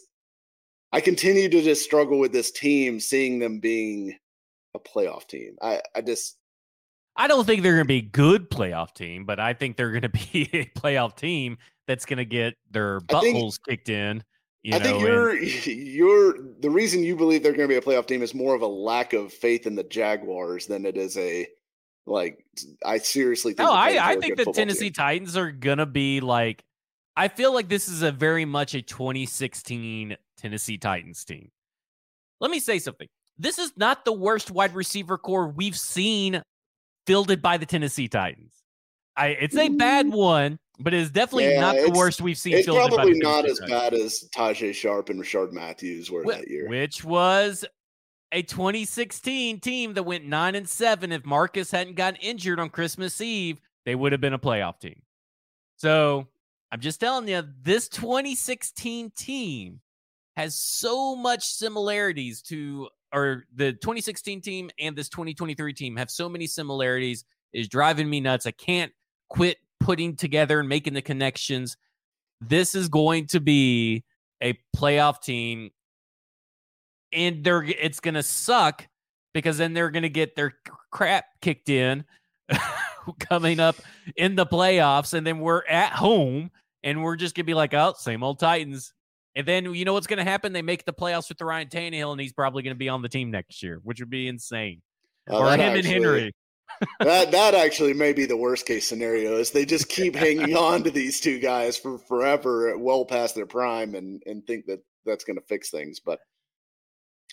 I continue to just struggle with this team, seeing them being a playoff team. I I just I don't think they're going to be a good playoff team, but I think they're going to be a playoff team that's going to get their buttholes kicked in you I know, think you're and, you're the reason you believe they're going to be a playoff team is more of a lack of faith in the Jaguars than it is a like. I seriously think. No, I, I think the Tennessee team. Titans are going to be like. I feel like this is a very much a 2016 Tennessee Titans team. Let me say something. This is not the worst wide receiver corps we've seen fielded by the Tennessee Titans. I, it's a bad mm. one, but it's definitely yeah, not the worst we've seen. It's probably not as bad as Tajae Sharpe and Rishard Matthews were that year, which was a 2016 team that went nine and seven. If Marcus hadn't gotten injured on Christmas Eve, they would have been a playoff team. So I'm just telling you, this 2016 team has so much similarities to, or the 2016 team and this 2023 team have so many similarities. Is driving me nuts. I can't quit putting together and making the connections. This is going to be a playoff team, and they're it's going to suck because then they're going to get their crap kicked in coming up in the playoffs, and then we're at home and we're just gonna be like, oh, same old Titans. And then you know what's gonna happen? They make the playoffs with the Ryan Tannehill, and he's probably gonna be on the team next year, which would be insane. Oh, or him actually, and Henry that that actually may be the worst case scenario is they just keep hanging on to these two guys for forever well past their prime and and think that that's going to fix things but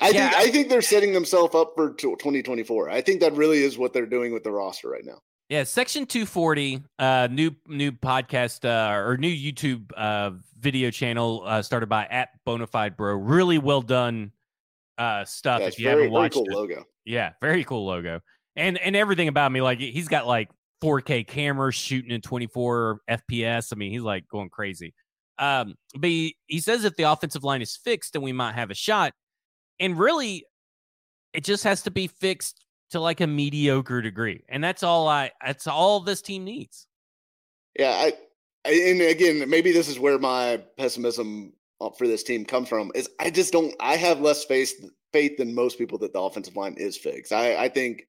I yeah. think I think they're setting themselves up for 2024. I think that really is what they're doing with the roster right now. Yeah, Section 240, uh, new new podcast uh, or new YouTube uh, video channel uh, started by at Bonafide Bro. Really well done uh, stuff. Yeah, if you very, haven't watched cool it. logo. Yeah, very cool logo and and everything about me like he's got like 4K cameras shooting in 24 FPS. I mean, he's like going crazy. Um, but he, he says if the offensive line is fixed, then we might have a shot. And really, it just has to be fixed to like a mediocre degree. And that's all I that's all this team needs. Yeah, I, I and again, maybe this is where my pessimism uh, for this team comes from. Is I just don't. I have less faith faith than most people that the offensive line is fixed. I, I think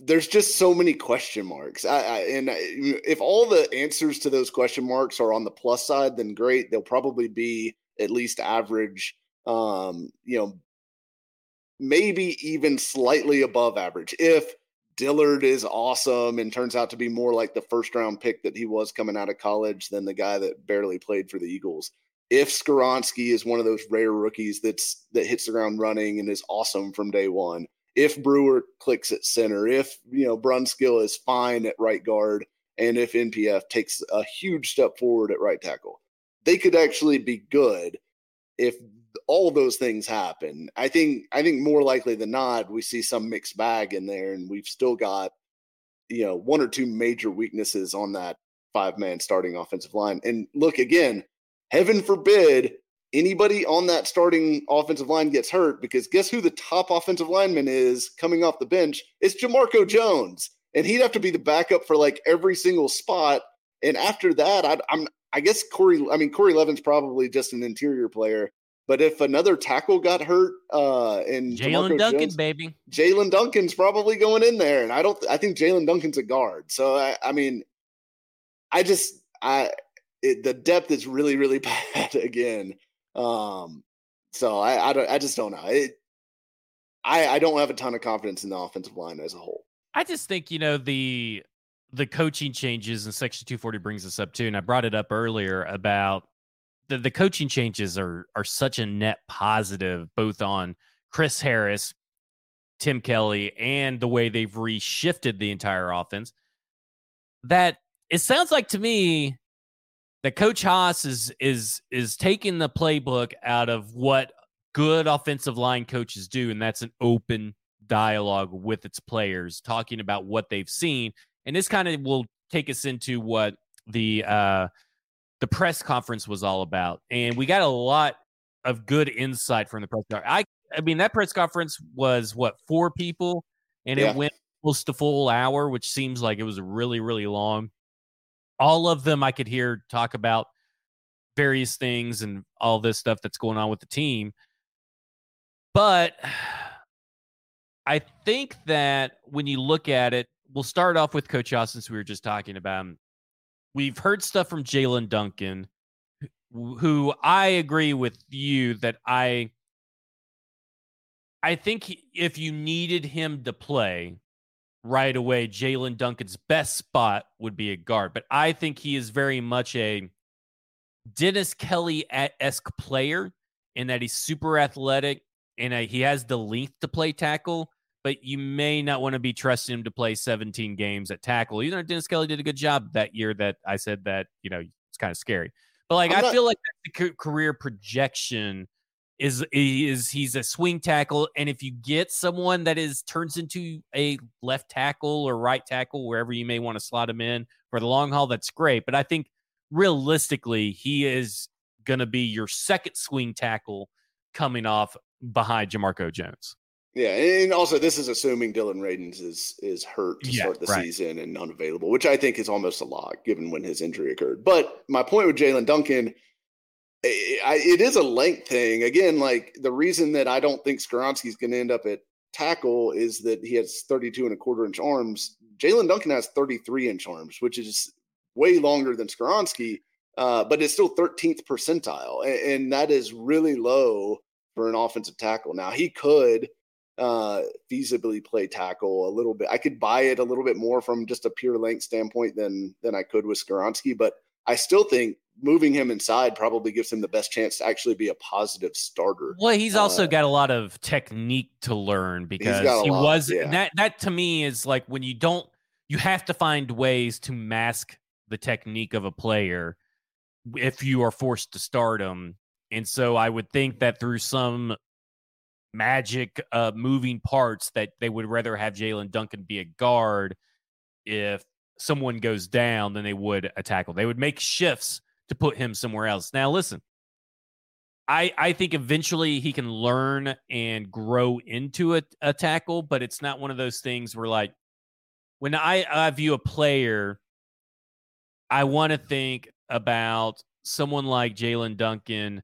there's just so many question marks. I, I, and if all the answers to those question marks are on the plus side, then great. They'll probably be at least average. Um, you know, maybe even slightly above average. If Dillard is awesome and turns out to be more like the first round pick that he was coming out of college than the guy that barely played for the Eagles. If Skoronski is one of those rare rookies that's that hits the ground running and is awesome from day one, if Brewer clicks at center, if you know Brunskill is fine at right guard, and if NPF takes a huge step forward at right tackle, they could actually be good if all those things happen. I think I think more likely than not, we see some mixed bag in there, and we've still got you know one or two major weaknesses on that five man starting offensive line. And look again, heaven forbid anybody on that starting offensive line gets hurt because guess who the top offensive lineman is coming off the bench? It's Jamarco Jones. And he'd have to be the backup for like every single spot. And after that, I, am I guess Corey. I mean Corey Levin's probably just an interior player. But if another tackle got hurt, uh, and Jaelyn Duncan, Jones, baby, Jaelyn Duncan's probably going in there, and I don't. I think Jaelyn Duncan's a guard. So I, I mean, I just I it, the depth is really really bad again. Um, so I, I don't, I just don't know. It, I, I don't have a ton of confidence in the offensive line as a whole. I just think you know the the coaching changes and Section 240 brings us up too, and I brought it up earlier about the the coaching changes are are such a net positive both on Chris Harris, Tim Kelly, and the way they've reshifted the entire offense. That it sounds like to me that Coach Haas is is is taking the playbook out of what good offensive line coaches do, and that's an open dialogue with its players, talking about what they've seen. And this kind of will take us into what the uh, the press conference was all about. And we got a lot of good insight from the press conference. I I mean that press conference was what four people, and yeah. it went almost a full hour, which seems like it was really really long all of them I could hear talk about various things and all this stuff that's going on with the team. But I think that when you look at it, we'll start off with Coach Haas since we were just talking about him. We've heard stuff from Jaelyn Duncan, who I agree with you that I I think if you needed him to play, right away Jaelyn Duncan's best spot would be a guard, but I think he is very much a Dennis Kelly esque player in that he's super athletic and he has the length to play tackle, but you may not want to be trusting him to play 17 games at tackle. You know, Dennis Kelly did a good job that year that I said that, you know, it's kind of scary. But like, I'm I feel like that's the career projection is is he's a swing tackle and if you get someone that is turns into a left tackle or right tackle wherever you may want to slot him in for the long haul that's great but i think realistically he is going to be your second swing tackle coming off behind Jamarco Jones. Yeah, and also this is assuming Dillon Radunz is is hurt to yeah, start the right. season and unavailable, which I think is almost a lock given when his injury occurred. But my point with Jaelyn Duncan it is a length thing. Again, like the reason that I don't think Skoronski's going to end up at tackle is that he has 32 and a quarter inch arms. Jaelyn Duncan has 33 inch arms, which is way longer than Skoronski, uh, but it's still 13th percentile. And, and, that is really low for an offensive tackle. Now, he could uh, feasibly play tackle a little bit. I could buy it a little bit more from just a pure length standpoint than than I could with Skoronski, but I still think moving him inside probably gives him the best chance to actually be a positive starter. Well, he's also uh, got a lot of technique to learn because he lot, was yeah. that that to me is like when you don't you have to find ways to mask the technique of a player if you are forced to start him. And so I would think that through some magic uh moving parts that they would rather have Jaelyn Duncan be a guard if someone goes down than they would a tackle. They would make shifts to put him somewhere else. Now, listen, I I think eventually he can learn and grow into a, a tackle, but it's not one of those things where like when I, I view a player I want to think about someone like Jaelyn Duncan.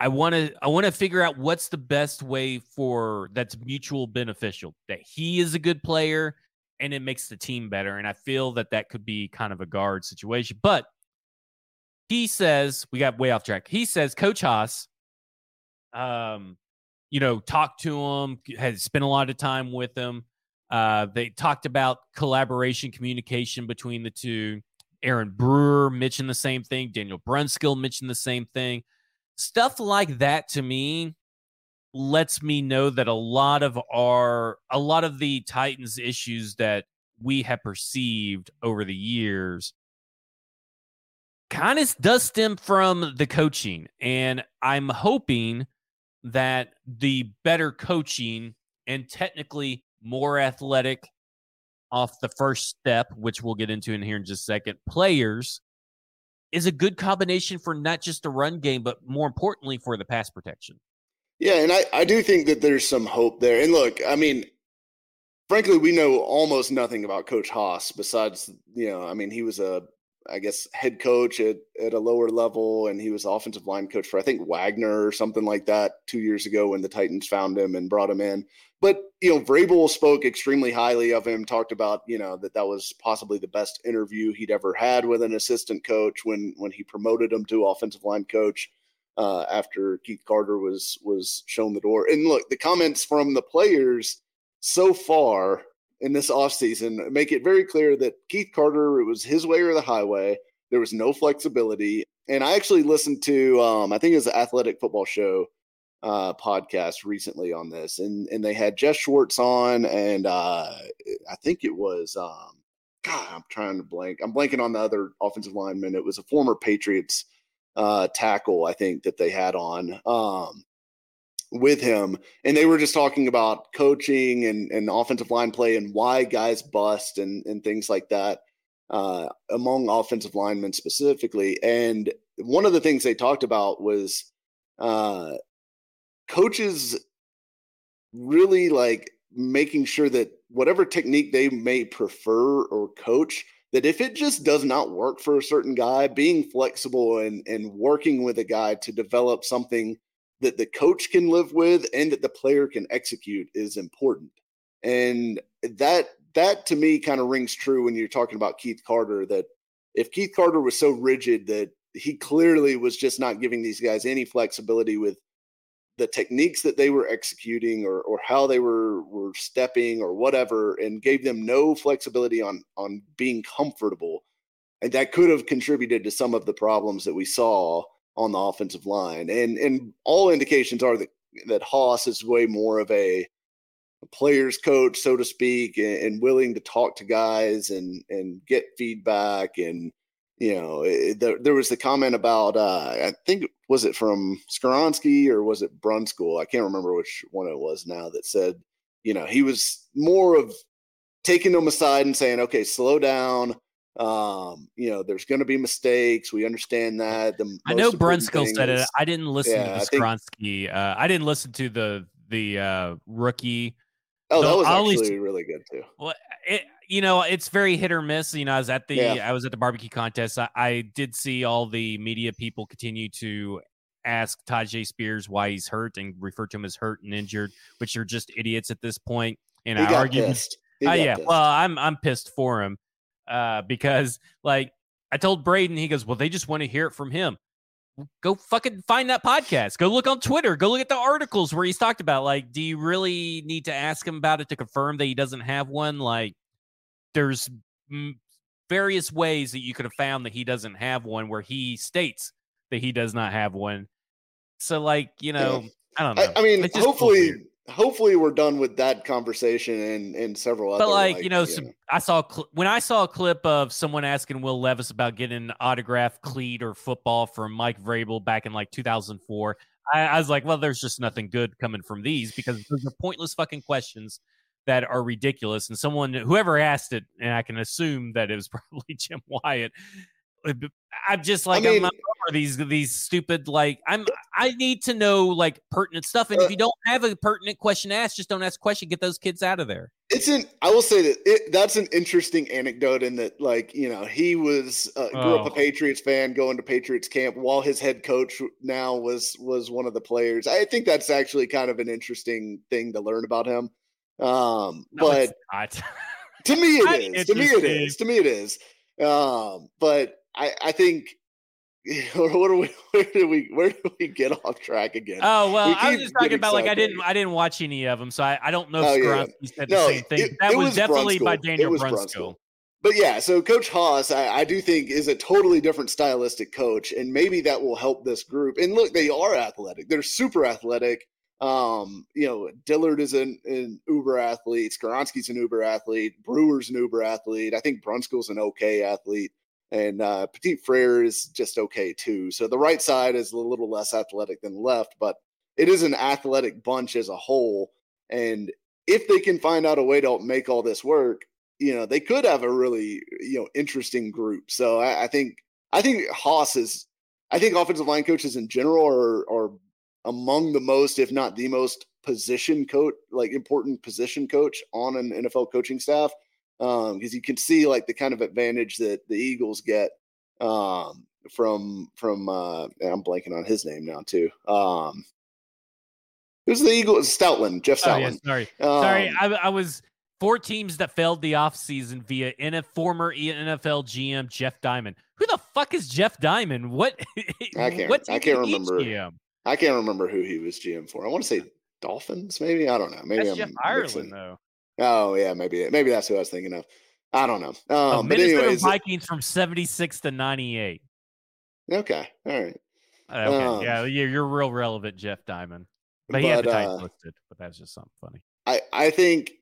I want to I want to figure out what's the best way for that's mutual beneficial. That he is a good player and it makes the team better. And I feel that that could be kind of a guard situation. But he says we got way off track. He says Coach Haas, um, you know, talked to him, had spent a lot of time with him. Uh, they talked about collaboration, communication between the two. Aaron Brewer mentioned the same thing. Daniel Brunskill mentioned the same thing. Stuff like that to me lets me know that a lot of our a lot of the Titans issues that we have perceived over the years kind of does stem from the coaching and I'm hoping that the better coaching and technically more athletic off the first step, which we'll get into in here in just a second, players is a good combination for not just the run game, but more importantly for the pass protection. Yeah, and I, I do think that there's some hope there. And look, I mean, frankly, we know almost nothing about Coach Haas besides, you know, I mean, he was a, I guess, head coach at, at a lower level, and he was offensive line coach for, I think, Wagner or something like that two years ago when the Titans found him and brought him in. But, you know, Vrabel spoke extremely highly of him, talked about, you know, that that was possibly the best interview he'd ever had with an assistant coach when when he promoted him to offensive line coach uh, after Keith Carter was was shown the door. And look, the comments from the players so far in this offseason make it very clear that Keith Carter, it was his way or the highway. There was no flexibility. And I actually listened to, um, I think it was the Athletic Football Show uh, podcast recently on this, and and they had Geoff Schwartz on, and uh, I think it was, um, God, I'm trying to blank. I'm blanking on the other offensive lineman. It was a former Patriots uh, tackle, I think, that they had on um, with him. And they were just talking about coaching and, and offensive line play and why guys bust and, and things like that uh, among offensive linemen specifically. And one of the things they talked about was uh, coaches really like making sure that whatever technique they may prefer or coach that if it just does not work for a certain guy, being flexible and and working with a guy to develop something that the coach can live with and that the player can execute is important. And that that to me kind of rings true when you're talking about Keith Carter that if Keith Carter was so rigid that he clearly was just not giving these guys any flexibility with the techniques that they were executing or or how they were were stepping or whatever and gave them no flexibility on on being comfortable and that could have contributed to some of the problems that we saw on the offensive line and and all indications are that that Haas is way more of a, a players coach so to speak and, and willing to talk to guys and and get feedback and you know, it, there, there was the comment about uh, I think was it from Skoronski or was it Brunskill? I can't remember which one it was now that said, you know, he was more of taking them aside and saying, okay, slow down. Um, you know, there's going to be mistakes. We understand that. The I know Brunskill said it. I didn't listen yeah, to Skoronski. Uh, I didn't listen to the the uh, rookie. Oh, so that was actually only, really good too. Well, it, you know, it's very hit or miss. You know, I was at the yeah. I was at the barbecue contest. I, I, did see all the media people continue to ask Tyjae Spears why he's hurt and refer to him as hurt and injured, which are just idiots at this point. And he I argued, uh, yeah, pissed. well, I'm I'm pissed for him uh, because like I told Braden, he goes, well, they just want to hear it from him. Go fucking find that podcast. Go look on Twitter. Go look at the articles where he's talked about. Like, do you really need to ask him about it to confirm that he doesn't have one? Like, there's various ways that you could have found that he doesn't have one where he states that he does not have one. So, like, you know. I don't know. I, I mean, hopefully, hopefully we're done with that conversation and and several other. But like, like you know, you some, know. I saw cl- when I saw a clip of someone asking Will Levis about getting an autograph cleat or football from Mike Vrabel back in like 2004. I, I was like, well, there's just nothing good coming from these because those are pointless fucking questions that are ridiculous. And someone, whoever asked it, and I can assume that it was probably Jim Wyatt. I'm just like, I mean, I'm, for these these stupid like I'm I need to know like pertinent stuff. And uh, if you don't have a pertinent question asked, just don't ask a question. Get those kids out of there. It's an I will say that it, that's an interesting anecdote in that like you know he was uh, grew oh. up a oh. Patriots fan going to Patriots camp while his head coach now was was one of the players. I think that's actually kind of an interesting thing to learn about him. Um, no, but to me it is. To me it is. To me it is. Um, but I I think what are we? Where do we? Where did we get off track again? Oh well, we I was just talking about like I didn't I didn't watch any of them, so I, I don't know if oh, yeah. said no, the same thing. It, that it was, was, definitely Brunskill. by Daniel Brunskill. But yeah, so Coach Haas, I, I, do think is a totally different stylistic coach, and maybe that will help this group. And look, they are athletic; they're super athletic. Um, you know, Dillard is an, an uber athlete, Skoronski's an uber athlete, Brewer's an uber athlete. I think Brunskill's an okay athlete and uh, Petit Frere is just okay too. So the right side is a little less athletic than the left, but it is an athletic bunch as a whole. And if they can find out a way to make all this work, you know, they could have a really you know interesting group. So I, I think I think Haas is I think offensive line coaches in general are are among the most, if not the most, position coach like important position coach on an NFL coaching staff um because you can see like the kind of advantage that the Eagles get um from from uh I'm blanking on his name now too. Um Who's the Eagles? Stoutland, Jeff Stoutland. Oh, yeah, sorry. Um, sorry, I, I was four teams that failed the offseason via in a former NFL GM Jeff Diamond. Who the fuck is Jeff Diamond? What I can't what I can't remember. GM? I can't remember who he was GM for. I want to say Dolphins, maybe. I don't know. Maybe That's I'm Jeff Ireland though. Oh yeah, maybe maybe that's who I was thinking of. I don't know. Um, oh, but anyways, Vikings from seventy six to ninety eight. Okay, all right. Uh, okay, um, yeah, you're real relevant, Jeff Diamond. But he but, had the Titans uh, listed, but that's just something funny. I I think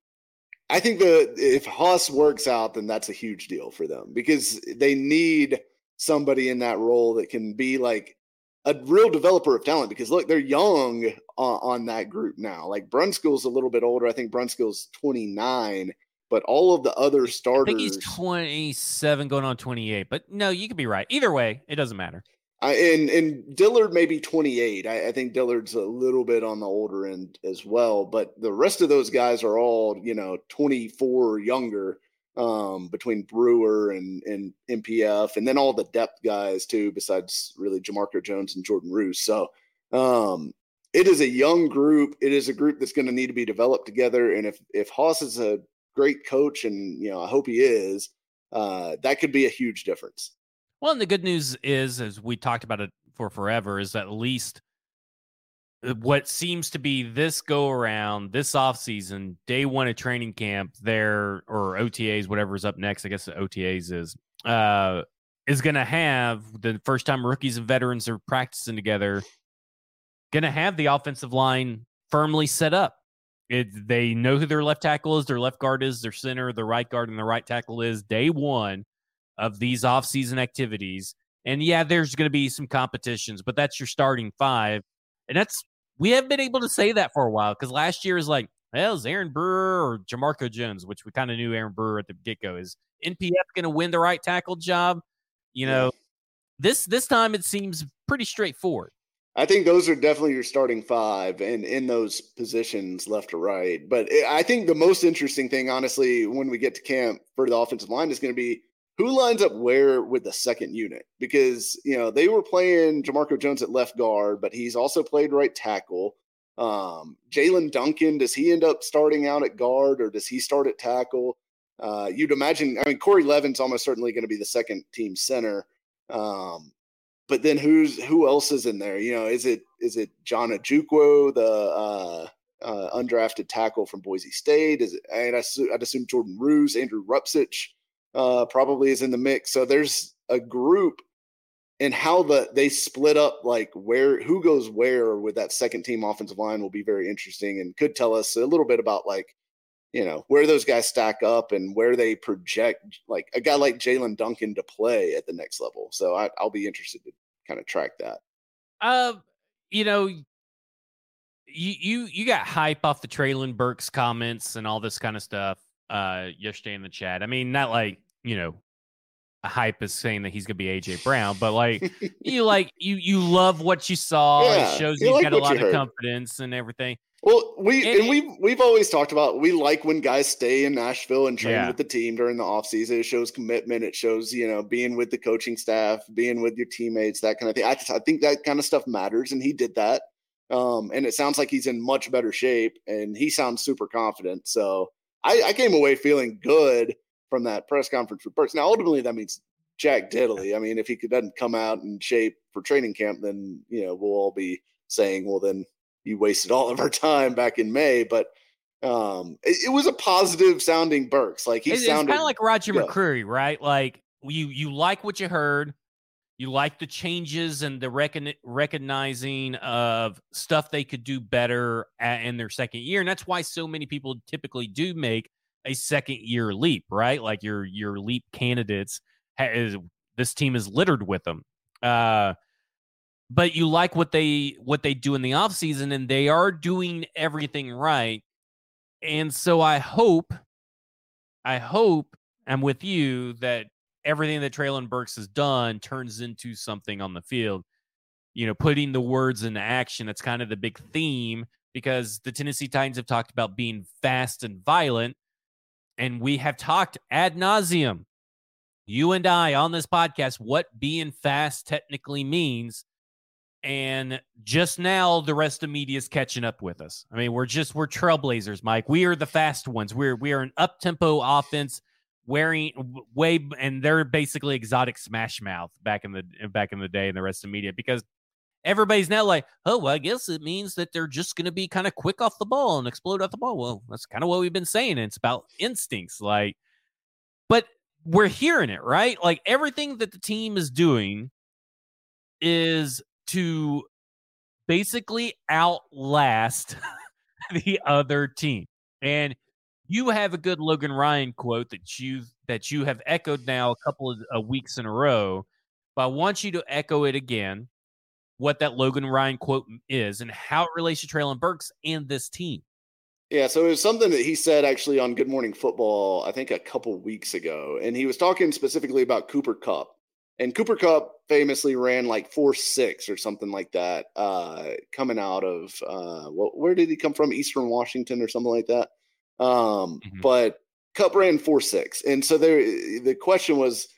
I think the if Haas works out, then that's a huge deal for them because they need somebody in that role that can be like a real developer of talent because look, they're young on, on that group now. Like Brunskill's a little bit older. I think Brunskill's 29, but all of the other starters. I think he's 27 going on 28. But no, you could be right. Either way, it doesn't matter. I, and and Dillard maybe 28. I, I, think Dillard's a little bit on the older end as well. But the rest of those guys are all, you know, 24 or younger um, between Brewer and and NPF, and then all the depth guys too, besides really Jamarco Jones and Jordan Roos. So um, it is a young group. It is a group that's going to need to be developed together. And if if Haas is a great coach, and you know I hope he is, uh, that could be a huge difference. Well, and the good news is, as we talked about it for forever, is at least what seems to be this go around this off season day one of training camp there or otas whatever's up next i guess the otas is uh is gonna have the first time rookies and veterans are practicing together gonna have the offensive line firmly set up. It, they know who their left tackle is their left guard is their center their right guard and the right tackle is day one of these off-season activities. And yeah there's gonna be some competitions but that's your starting five. And that's we haven't been able to say that for a while because last year is like, well, is Aaron Brewer or Jamarco Jones, which we kind of knew Aaron Brewer at the get go. Is NPF going to win the right tackle job? You know, this this time it seems pretty straightforward. I think those are definitely your starting five and in those positions left to right. But eh, I think the most interesting thing, honestly, when we get to camp for the offensive line is going to be who lines up where with the second unit because you know they were playing Jamarco Jones at left guard, but he's also played right tackle. Um, Jaelyn Duncan, does he end up starting out at guard or does he start at tackle? Uh, you'd imagine. I mean, Corey Levin's almost certainly going to be the second team center. Um, but then who's who else is in there? You know, is it is it John Ojukwu, the uh, uh, undrafted tackle from Boise State? Is it? And I, I'd assume Jordan Roos, Andrew Rupcich uh, probably is in the mix. So there's a group and how the they split up like where who goes where with that second team offensive line will be very interesting and could tell us a little bit about like you know where those guys stack up and where they project like a guy like Jaelyn Duncan to play at the next level. So I, will be interested to kind of track that. Uh, you know, you you you got hype off the Treylon Burks comments and all this kind of stuff uh yesterday in the chat. I mean, not like you know, hype is saying that he's gonna be AJ Brown, but like you like you you love what you saw. Yeah, it shows you you've like got a lot of heard. confidence and everything. Well, we And and, we've we've always talked about we like when guys stay in Nashville and train Yeah. with the team during the offseason. It shows commitment. It shows you know being with the coaching staff, being with your teammates, that kind of thing. I, I think that kind of stuff matters, and he did that. Um, and it sounds like he's in much better shape, and he sounds super confident. So I, I came away feeling good from that press conference with Burks. Now, ultimately, that means Jack Diddley. I mean, if he doesn't come out in shape for training camp, then you know we'll all be saying, well, then you wasted all of our time back in May. But um, it, it was a positive sounding Burks. Like he It's, sounded kind of like Roger yeah. McCreary, right? Like you you like what you heard, you like the changes and the recon- recognizing of stuff they could do better at, in their second year, and that's why so many people typically do make a second year leap, right? Like your your leap candidates, ha- is, this team is littered with them. Uh, but you like what they what they do in the offseason and they are doing everything right. And so I hope I hope I'm with you that everything that Treylon Burks has done turns into something on the field. You know, putting the words into action. That's kind of the big theme because the Tennessee Titans have talked about being fast and violent. And we have talked ad nauseum, you and I on this podcast, what being fast technically means. And just now, the rest of media is catching up with us. I mean, we're just we're trailblazers, Mike. We are the fast ones. We're we are an up tempo offense, wearing way, and they're basically exotic smash mouth back in the back in the day, and the rest of media because everybody's now like, oh, well, I guess it means that they're just going to be kind of quick off the ball and explode off the ball. Well, that's kind of what we've been saying. It's about instincts, like, but we're hearing it right. Like everything that the team is doing is to basically outlast the other team. And you have a good Logan Ryan quote that you that you have echoed now a couple of uh, weeks in a row, but I want you to echo it again. What that Logan Ryan quote is and how it relates to Treylon Burks and this team. Yeah, so it was something that he said actually on Good Morning Football, I think a couple weeks ago, and he was talking specifically about Cooper Kupp. And Cooper Kupp famously ran like four six or something like that, uh, coming out of uh, what? Where did he come from? Eastern Washington or something like that. Um, Mhm. But Kupp ran four six, and so there. The question was,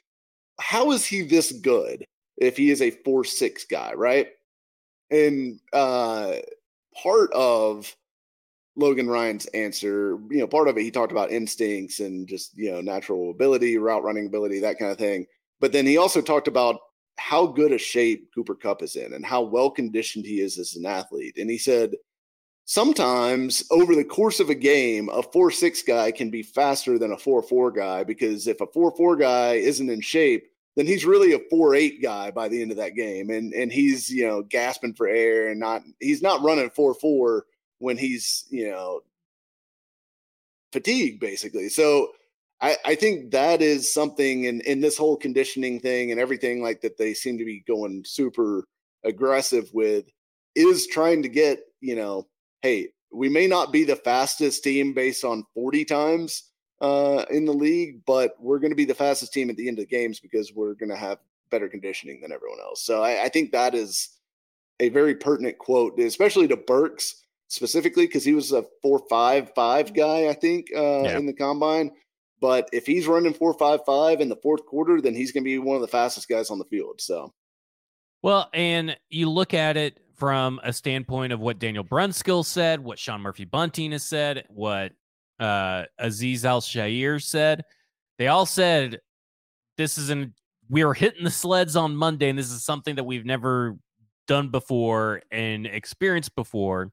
how is he this good if he is a four six guy, right? And uh, part of Logan Ryan's answer, you know, part of it he talked about instincts and just, you know, natural ability, route running ability, that kind of thing. But then he also talked about how good a shape Cooper Kupp is in and how well conditioned he is as an athlete. And he said, sometimes over the course of a game, a 4 6 guy can be faster than a 4 4 guy because if a 4 4 guy isn't in shape, then he's really a 4 8 guy by the end of that game. And and he's, you know, gasping for air and not he's not running 4 4 when he's, you know, fatigued basically. So I, I think that is something in, in this whole conditioning thing and everything like that they seem to be going super aggressive with is trying to get, you know, hey, we may not be the fastest team based on 40 times uh, in the league, but we're going to be the fastest team at the end of the games because we're going to have better conditioning than everyone else. So I, I think that is a very pertinent quote, especially to Burks specifically because he was a four five five guy, I think, uh, Yeah. in the combine. But if he's running four five five in the fourth quarter, then he's going to be one of the fastest guys on the field. So Well, and you look at it from a standpoint of what Daniel Brunskill said, what Sean Murphy Bunting has said, what uh, Azeez Al-Shaair said. They all said this is an we are hitting the sleds on Monday, and this is something that we've never done before and experienced before.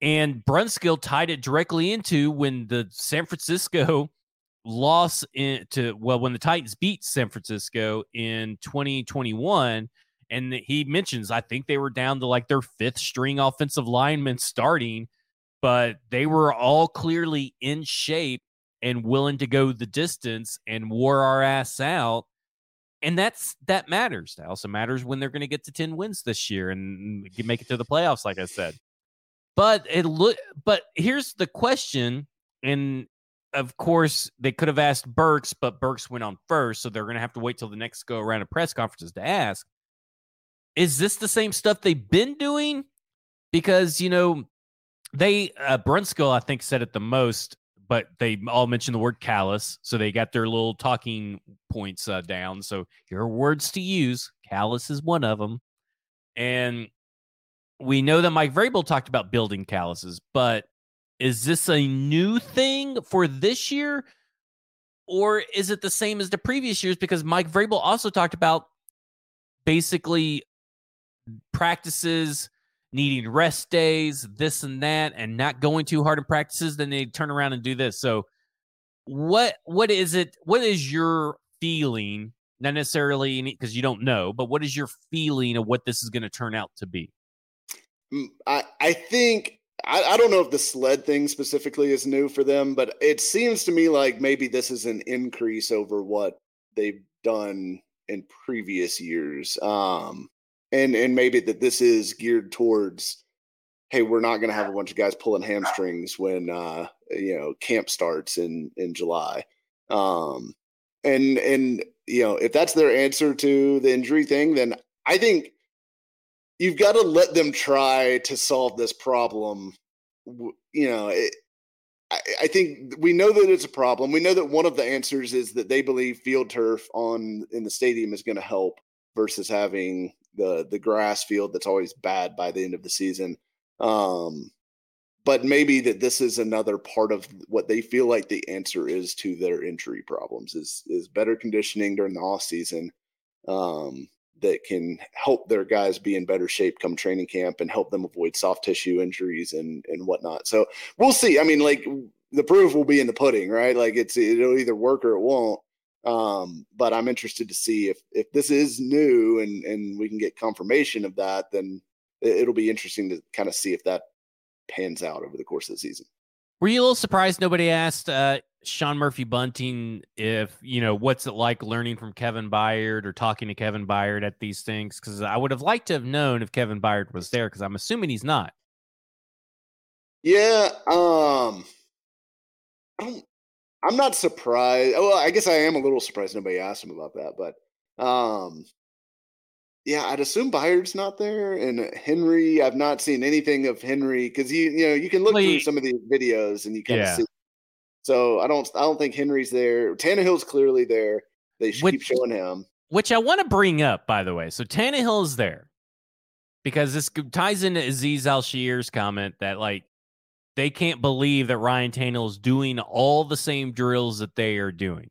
And Brunskill tied it directly into when the San Francisco loss in to well when the Titans beat San Francisco in 2021 and he mentions I think they were down to like their fifth string offensive lineman starting but they were all clearly in shape and willing to go the distance and wore our ass out and that's that matters that also matters when they're going to get to 10 wins this year and mm, make it to the playoffs like I said but it look but here's the question and of course, they could have asked Burks, but Burks went on first, so they're going to have to wait till the next go around of press conferences to ask. Is this the same stuff they've been doing? Because you know, they uh, Brunskill, I think, said it the most, but they all mentioned the word callous, so they got their little talking points uh, down. So here are words to use. Callous is one of them, and we know that Mike Vrabel talked about building calluses, but is this a new thing for this year? Or is it the same as the previous years? Because Mike Vrabel also talked about basically practices needing rest days, this and that, and not going too hard in practices, then they turn around and do this. So what what is it? What is your feeling? Not necessarily because you don't know, but what is your feeling of what this is going to turn out to be? Mm, I, I think I, I, don't know if the sled thing specifically is new for them, but it seems to me like maybe this is an increase over what they've done in previous years. Um, and and maybe that this is geared towards, hey, we're not going to have a bunch of guys pulling hamstrings when uh, you know camp starts in in July. Um, and and you know if that's their answer to the injury thing, then I think you've got to let them try to solve this problem. You know, it, I, I think we know that it's a problem. We know that one of the answers is that they believe field turf on in the stadium is going to help versus having the the grass field that's always bad by the end of the season. Um, but maybe that this is another part of what they feel like the answer is to their injury problems is is better conditioning during the off season um, that can help their guys be in better shape come training camp and help them avoid soft tissue injuries and and whatnot. So we'll see. I mean, like the proof will be in the pudding, right? Like it's it'll either work or it won't. Um, but I'm interested to see if if this is new and and we can get confirmation of that, then it'll be interesting to kind of see if that pans out over the course of the season. Were you a little surprised nobody asked uh, Sean Murphy Bunting if you know what's it like learning from Kevin Byard or talking to Kevin Byard at these things? Because I would have liked to have known if Kevin Byard was there. Because I'm assuming he's not. Yeah, um, I am not surprised. Well, I guess I am a little surprised nobody asked him about that. But um, yeah, I'd assume Byard's not there, and Henry. I've not seen anything of Henry because you you know you can look well, through some of these videos and you kind of yeah. see. So I don't I don't think Henry's there. Tannehill's clearly there. They which, keep showing him. Which I want to bring up, by the way. So Tannehill is there because this ties into Azeez Al-Shaair's comment that like they can't believe that Ryan Tannehill is doing all the same drills that they are doing.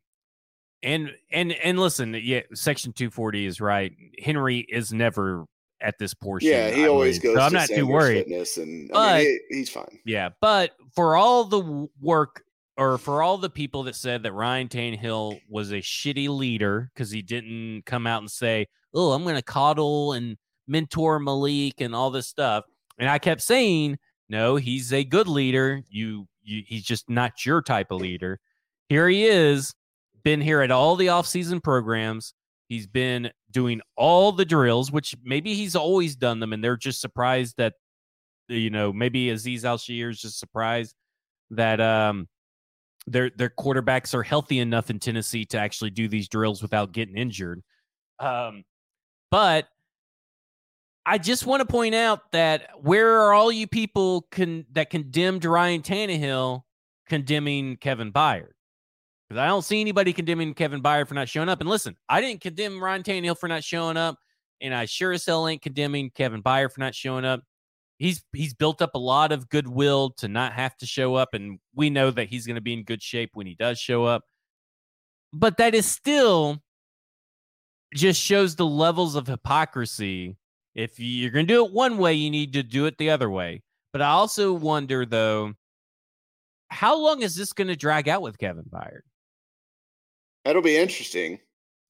And and and listen, yeah, Section 240 is right. Henry is never at this portion. Yeah, he always goes. So I'm not too worried. And but, I mean, he, he's fine. Yeah, but for all the work or for all the people that said that Ryan Tannehill was a shitty leader because he didn't come out and say, "Oh, I'm going to coddle and mentor Malik and all this stuff," and I kept saying, "No, he's a good leader. You, you he's just not your type of leader." Here he is been here at all the off-season programs. He's been doing all the drills, which maybe he's always done them, and they're just surprised that you know maybe Azeez Al-Shaair is just surprised that um their their quarterbacks are healthy enough in Tennessee to actually do these drills without getting injured. Um, but I just want to point out that where are all you people con- that condemned Ryan Tannehill condemning Kevin Byard? Because I don't see anybody condemning Kevin Byard for not showing up. And listen, I didn't condemn Ryan Tannehill for not showing up, and I sure as hell ain't condemning Kevin Byard for not showing up. He's he's built up a lot of goodwill to not have to show up, and we know that he's going to be in good shape when he does show up. But that is still just shows the levels of hypocrisy. If you're going to do it one way, you need to do it the other way. But I also wonder though, how long is this going to drag out with Kevin Byard? That'll be interesting.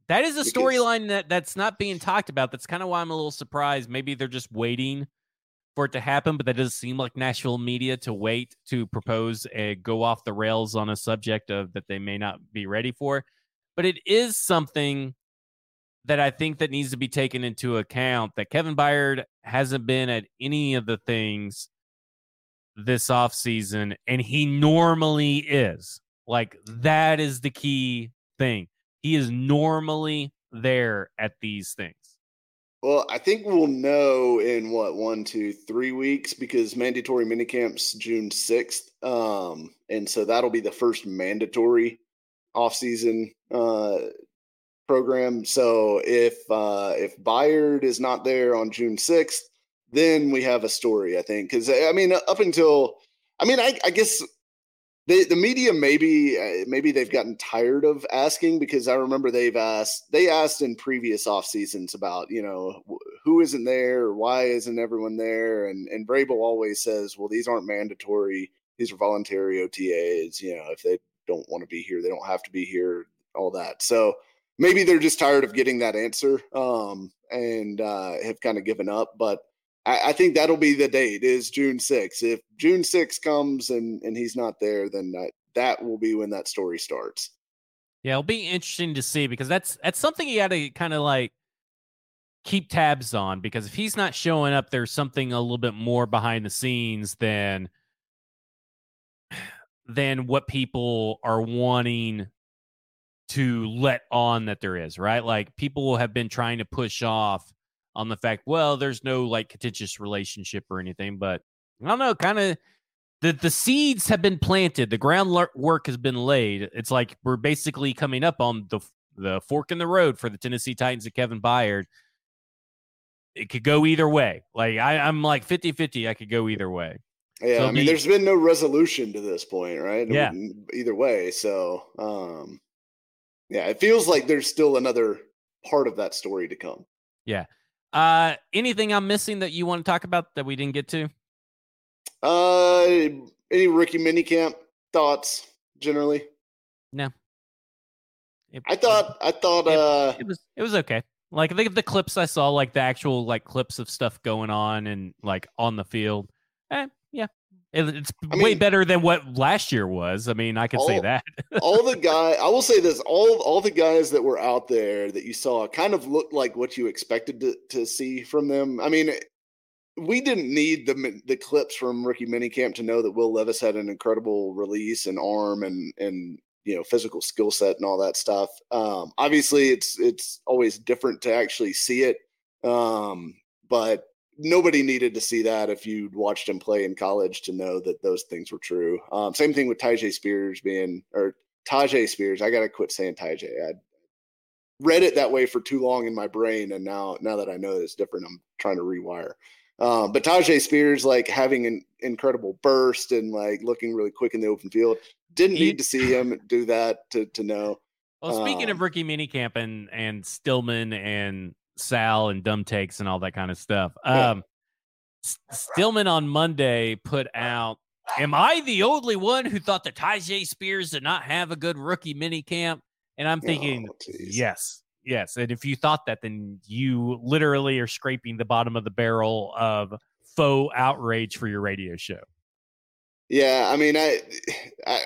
That is a storyline that that's not being talked about. That's kind of why I'm a little surprised. Maybe they're just waiting for it to happen, but that does seem like Nashville media to wait to propose a go off the rails on a subject of that they may not be ready for. But it is something that I think that needs to be taken into account that Kevin Byard hasn't been at any of the things this offseason, and he normally is. Like that is the key thing. He is normally there at these things. Well, I think we'll know in what one, two, three weeks because mandatory minicamps June sixth, um, and so that'll be the first mandatory off-season uh, program. So if uh, if Byard is not there on June sixth, then we have a story. I think because I mean up until I mean I, I guess the the media maybe uh, maybe they've gotten tired of asking because I remember they've asked they asked in previous off seasons about you know who isn't there why isn't everyone there and and Vrabel always says well these aren't mandatory these are voluntary OTAs you know if they don't want to be here they don't have to be here all that so maybe they're just tired of getting that answer um, and uh, have kind of given up but I, I, think that'll be the date is June 6th. If June 6th comes and, and he's not there, then that, that will be when that story starts. Yeah, it'll be interesting to see because that's that's something you got to kind of like keep tabs on because if he's not showing up, there's something a little bit more behind the scenes than than what people are wanting to let on that there is, right? Like people have been trying to push off on the fact, well, there's no like contentious relationship or anything, but I don't know, kind of the the seeds have been planted, the groundwork has been laid. It's like we're basically coming up on the the fork in the road for the Tennessee Titans and Kevin Byard. It could go either way. Like I, I'm like 50-50. I could go either way. Yeah, so I mean, be, there's been no resolution to this point, right? Yeah. Either way, so um, yeah, it feels like there's still another part of that story to come. Yeah. Uh, anything I'm missing that you want to talk about that we didn't get to? Uh, any rookie minicamp thoughts generally? No. It, I thought I thought it, uh it was it was okay. Like I think of the clips I saw, like the actual like clips of stuff going on and like on the field. Eh, it's I way mean, better than what last year was. I mean, I can all, say that. all the guy, I will say this: all all the guys that were out there that you saw kind of looked like what you expected to, to see from them. I mean, we didn't need the the clips from rookie minicamp to know that Will Levis had an incredible release and arm and and you know physical skill set and all that stuff. Um, obviously, it's it's always different to actually see it, um, but nobody needed to see that if you'd watched him play in college to know that those things were true. Um, same thing with Tyjae Spears being or Tyjae Spears. I gotta quit saying Tyjae. I read it that way for too long in my brain, and now now that I know it's different, I'm trying to rewire. Um, but Tyjae Spears, like having an incredible burst and like looking really quick in the open field, didn't need to see him do that to to know. Well, speaking um, of rookie minicamp and and Stillman and Sal and dumb takes and all that kind of stuff. Um, Stillman on Monday put out, Am I the only one who thought that Tyjae Spears did not have a good rookie mini camp? And I'm thinking, oh, yes, yes. And if you thought that, then you literally are scraping the bottom of the barrel of faux outrage for your radio show. Yeah, I mean, I, I,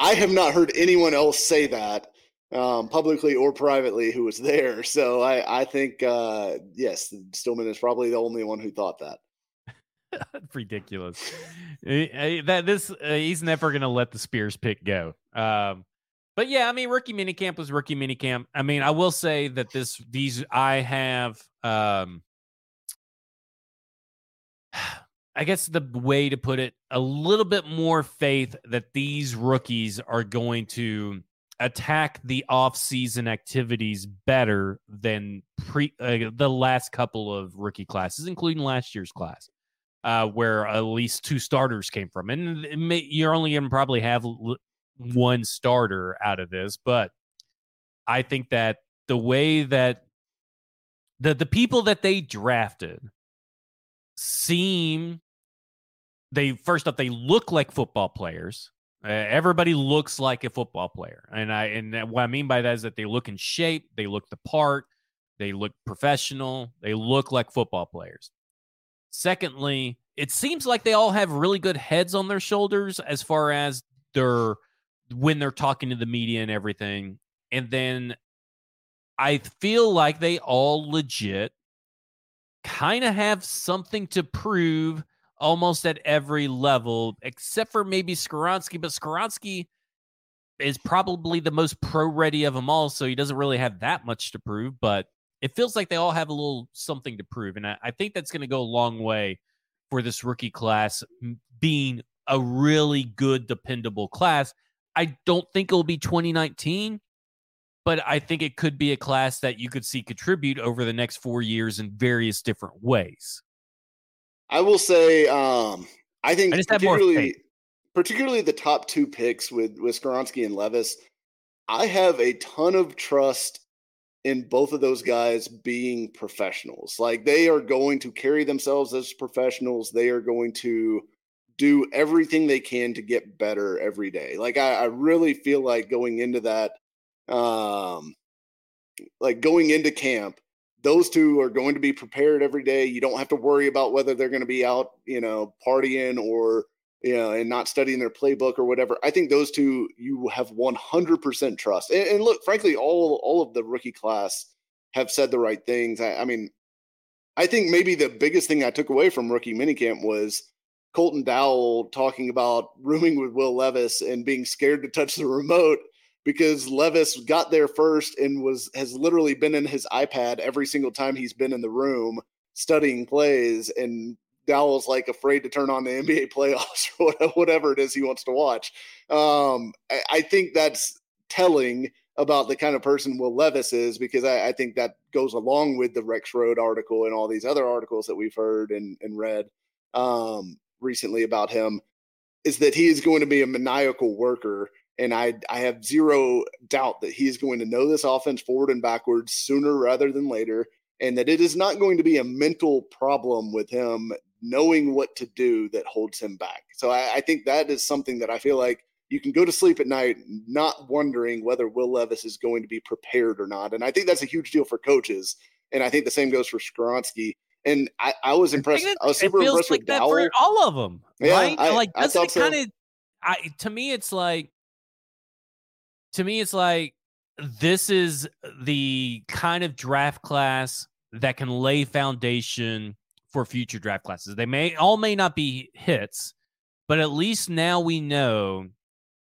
I have not heard anyone else say that um, publicly or privately who was there. So I, I think, uh, yes, Stillman is probably the only one who thought that. Ridiculous. that this uh, he's never going to let the Spears pick go. Um, but yeah, I mean, rookie minicamp was rookie minicamp. I mean, I will say that this these I have. Um, I guess the way to put it, a little bit more faith that these rookies are going to attack the off-season activities better than pre uh, the last couple of rookie classes, including last year's class, uh, where at least two starters came from, and may, you're only going to probably have l- one starter out of this. But I think that the way that the the people that they drafted seem they first off they look like football players Uh, everybody looks like a football player, and I and what I mean by that is that they look in shape, they look the part, they look professional, they look like football players. Secondly, it seems like they all have really good heads on their shoulders as far as their when they're talking to the media and everything. And then I feel like they all legit kind of have something to prove almost at every level, except for maybe Skoronski. But Skoronski, is probably the most pro ready of them all, so he doesn't really have that much to prove. But it feels like they all have a little something to prove, and I, I think that's going to go a long way for this rookie class being a really good, dependable class. I don't think it'll be 2019, but I think it could be a class that you could see contribute over the next four years in various different ways. I will say, um, I think I particularly, particularly the top two picks with with Skoronski and Levis. I have a ton of trust in both of those guys being professionals. Like they are going to carry themselves as professionals. They are going to do everything they can to get better every day. Like I, I really feel like going into that, um, like going into camp, those two are going to be prepared every day. You don't have to worry about whether they're going to be out, you know, partying or you know, and not studying their playbook or whatever. I think those two you have 100% trust. And, and look, frankly, all all of the rookie class have said the right things. I, I mean, I think maybe the biggest thing I took away from rookie minicamp was Colton Dowell talking about rooming with Will Levis and being scared to touch the remote because Levis got there first and was has literally been in his iPad every single time he's been in the room studying plays and Dowell's like afraid to turn on the NBA playoffs or whatever it is he wants to watch. Um, I, I, think that's telling about the kind of person Will Levis is because I, I, think that goes along with the Rex Road article and all these other articles that we've heard and, and read um, recently about him is that he is going to be a maniacal worker. And I, I have zero doubt that he is going to know this offense forward and backwards sooner rather than later and that it is not going to be a mental problem with him knowing what to do that holds him back. So I, I, think that is something that I feel like you can go to sleep at night not wondering whether Will Levis is going to be prepared or not. And I think that's a huge deal for coaches. And I think the same goes for Skoronski. And I, I was impressed. I, I was super impressed like with that Dowell. for all of them. Yeah, right? I, like doesn't it kind of? I to me, it's like to me, it's like this is the kind of draft class that can lay foundation for future draft classes. They may all may not be hits, but at least now we know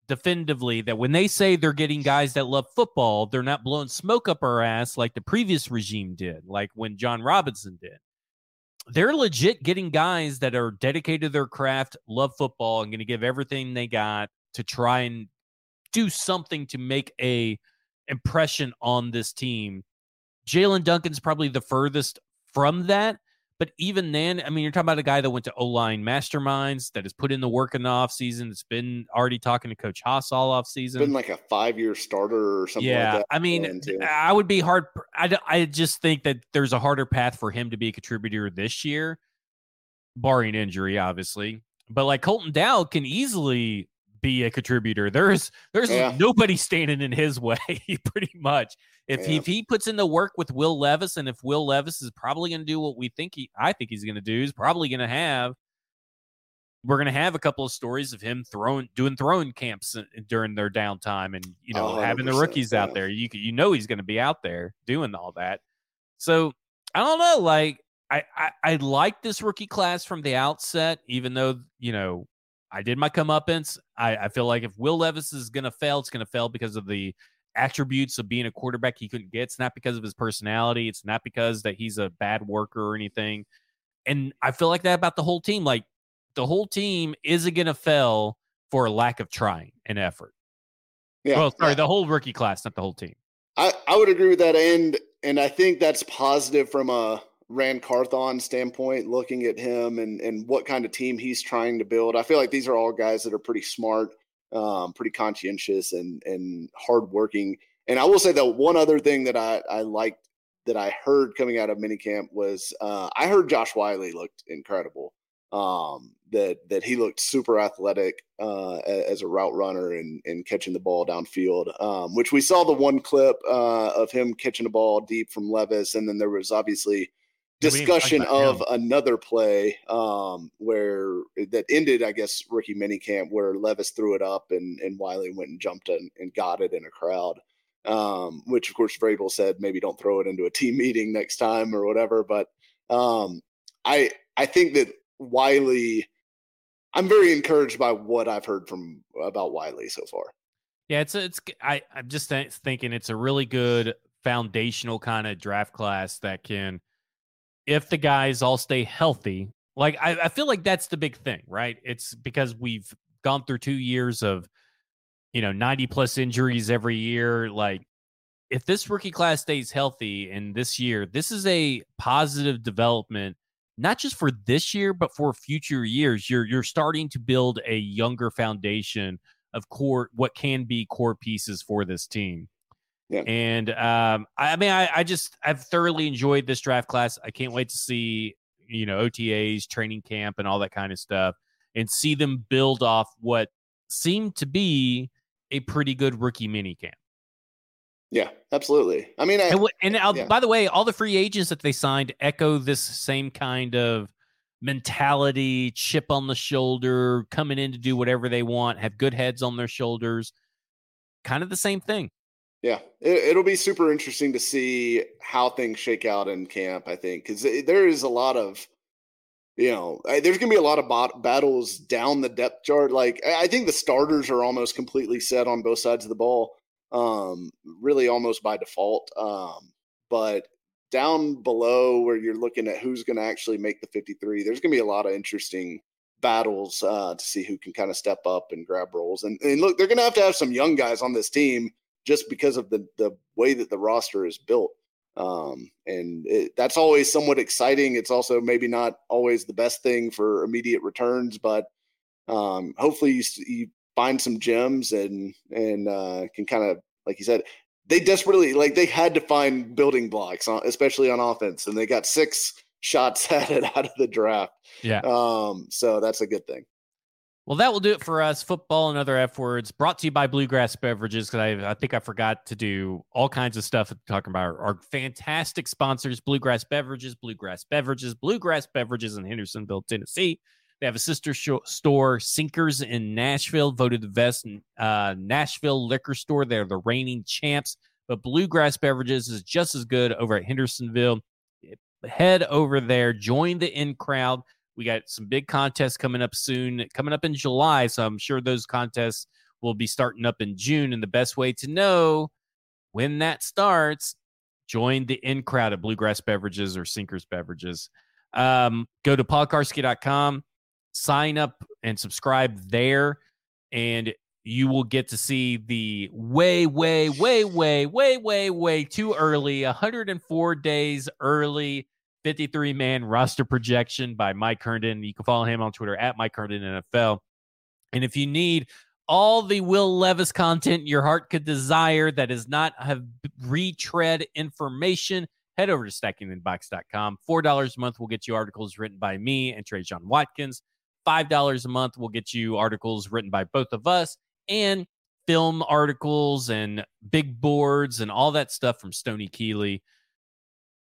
definitively that when they say they're getting guys that love football, they're not blowing smoke up our ass like the previous regime did, like when Jon Robinson did. They're legit getting guys that are dedicated to their craft, love football, and going to give everything they got to try and do something to make a impression on this team. Jaelyn Duncan's probably the furthest from that, but even then, I mean, you're talking about a guy that went to O line masterminds that has put in the work in the offseason. It's been already talking to Coach Haas all offseason. Been like a five year starter or something yeah, like I mean, I would be hard. I, I just think that there's a harder path for him to be a contributor this year, barring injury, obviously. But like Colton Dow can easily be a contributor. There's there's yeah. nobody standing in his way, pretty much. If, yeah. he, if he puts in the work with Will Levis, and if Will Levis is probably going to do what we think he, I think he's going to do, he's probably going to have. We're going to have a couple of stories of him throwing, doing throwing camps uh, during their downtime, and you know having the rookies yeah. out there. You you know he's going to be out there doing all that. So I don't know, like I, I, I like this rookie class from the outset, even though you know I did my comeuppance. I, I feel like if Will Levis is going to fail, it's going to fail because of the attributes of being a quarterback he couldn't get. It's not because of his personality. It's not because that he's a bad worker or anything. And I feel like that about the whole team. Like the whole team isn't going to fail for a lack of trying and effort. Yeah. Well, sorry, yeah. the whole rookie class, not the whole team. I, I would agree with that. And and I think that's positive from a Ran Carthon standpoint, looking at him and and what kind of team he's trying to build. I feel like these are all guys that are pretty smart, um, pretty conscientious and and hardworking. And I will say that one other thing that I I liked that I heard coming out of minicamp was uh, I heard Josh Whyle looked incredible. Um, that that he looked super athletic uh, as a route runner and, and catching the ball downfield, um, which we saw the one clip uh, of him catching the ball deep from Levis, and then there was obviously discussion of another play um, where that ended, I guess, rookie minicamp where Levis threw it up and, and Whyle went and jumped and, and got it in a crowd. Um, which of course Vrabel said maybe don't throw it into a team meeting next time or whatever. But um, I I think that Whyle, I'm very encouraged by what I've heard from about Whyle so far. Yeah, it's a, it's I I'm just thinking it's a really good foundational kind of draft class that can, if the guys all stay healthy, like I, I feel like that's the big thing, right? It's because we've gone through two years of, you know, 90 plus injuries every year. Like if this rookie class stays healthy and this year, this is a positive development, not just for this year, but for future years. You're you're starting to build a younger foundation of core what can be core pieces for this team. Yeah. And um, I, I mean, I, I just I've thoroughly enjoyed this draft class. I can't wait to see you know OTAs, training camp, and all that kind of stuff, and see them build off what seemed to be a pretty good rookie mini camp. Yeah, absolutely. I mean, I, and, and yeah. by the way, all the free agents that they signed echo this same kind of mentality, chip on the shoulder, coming in to do whatever they want, have good heads on their shoulders. Kind of the same thing. Yeah, it, will be super interesting to see how things shake out in camp. I think because there is a lot of, you know, there's going to be a lot of bot- battles down the depth chart. Like I think the starters are almost completely set on both sides of the ball, um, really almost by default. Um, but down below where you're looking at who's going to actually make the 53, there's going to be a lot of interesting battles uh, to see who can kind of step up and grab roles. And, and look, they're going to have to have some young guys on this team just because of the the way that the roster is built. Um, and it, that's always somewhat exciting. It's also maybe not always the best thing for immediate returns, but um, hopefully you, you find some gems and and uh, can kind of like you said, they desperately like they had to find building blocks, especially on offense, and they got six shots at it out of the draft. Yeah. Um, so that's a good thing. Well, that will do it for us. Football and other F words brought to you by Bluegrass Beverages because I, I think I forgot to do all kinds of stuff talking about our, our, fantastic sponsors Bluegrass Beverages, Bluegrass Beverages, Bluegrass Beverages in Hendersonville, Tennessee. They have a sister store, Sinkers in Nashville, voted the best uh, Nashville liquor store. They're the reigning champs, but Bluegrass Beverages is just as good over at Hendersonville. Head over there, join the in crowd. We got some big contests coming up soon, coming up in July. So I'm sure those contests will be starting up in June. And the best way to know when that starts, join the in crowd at Bluegrass Beverages or Sinkers Beverages. Um, go to paulkarski.com, sign up and subscribe there, and you will get to see the way, way, way, way, way, way, way too early, 104 days early 53 man roster projection by Mike Herndon. You can follow him on Twitter at Mike Herndon NFL. And if you need all the Will Levis content your heart could desire that is not have retread information, head over to stackingthebox.com. $4 a month will get you articles written by me and Trey John Watkins. $5 a month will get you articles written by both of us and film articles and big boards and all that stuff from Stony Keeley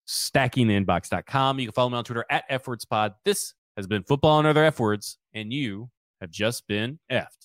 stackingtheinbox.com. You can follow me on Twitter at FWordsPod. This has been Football and Other F Words, and you have just been effed.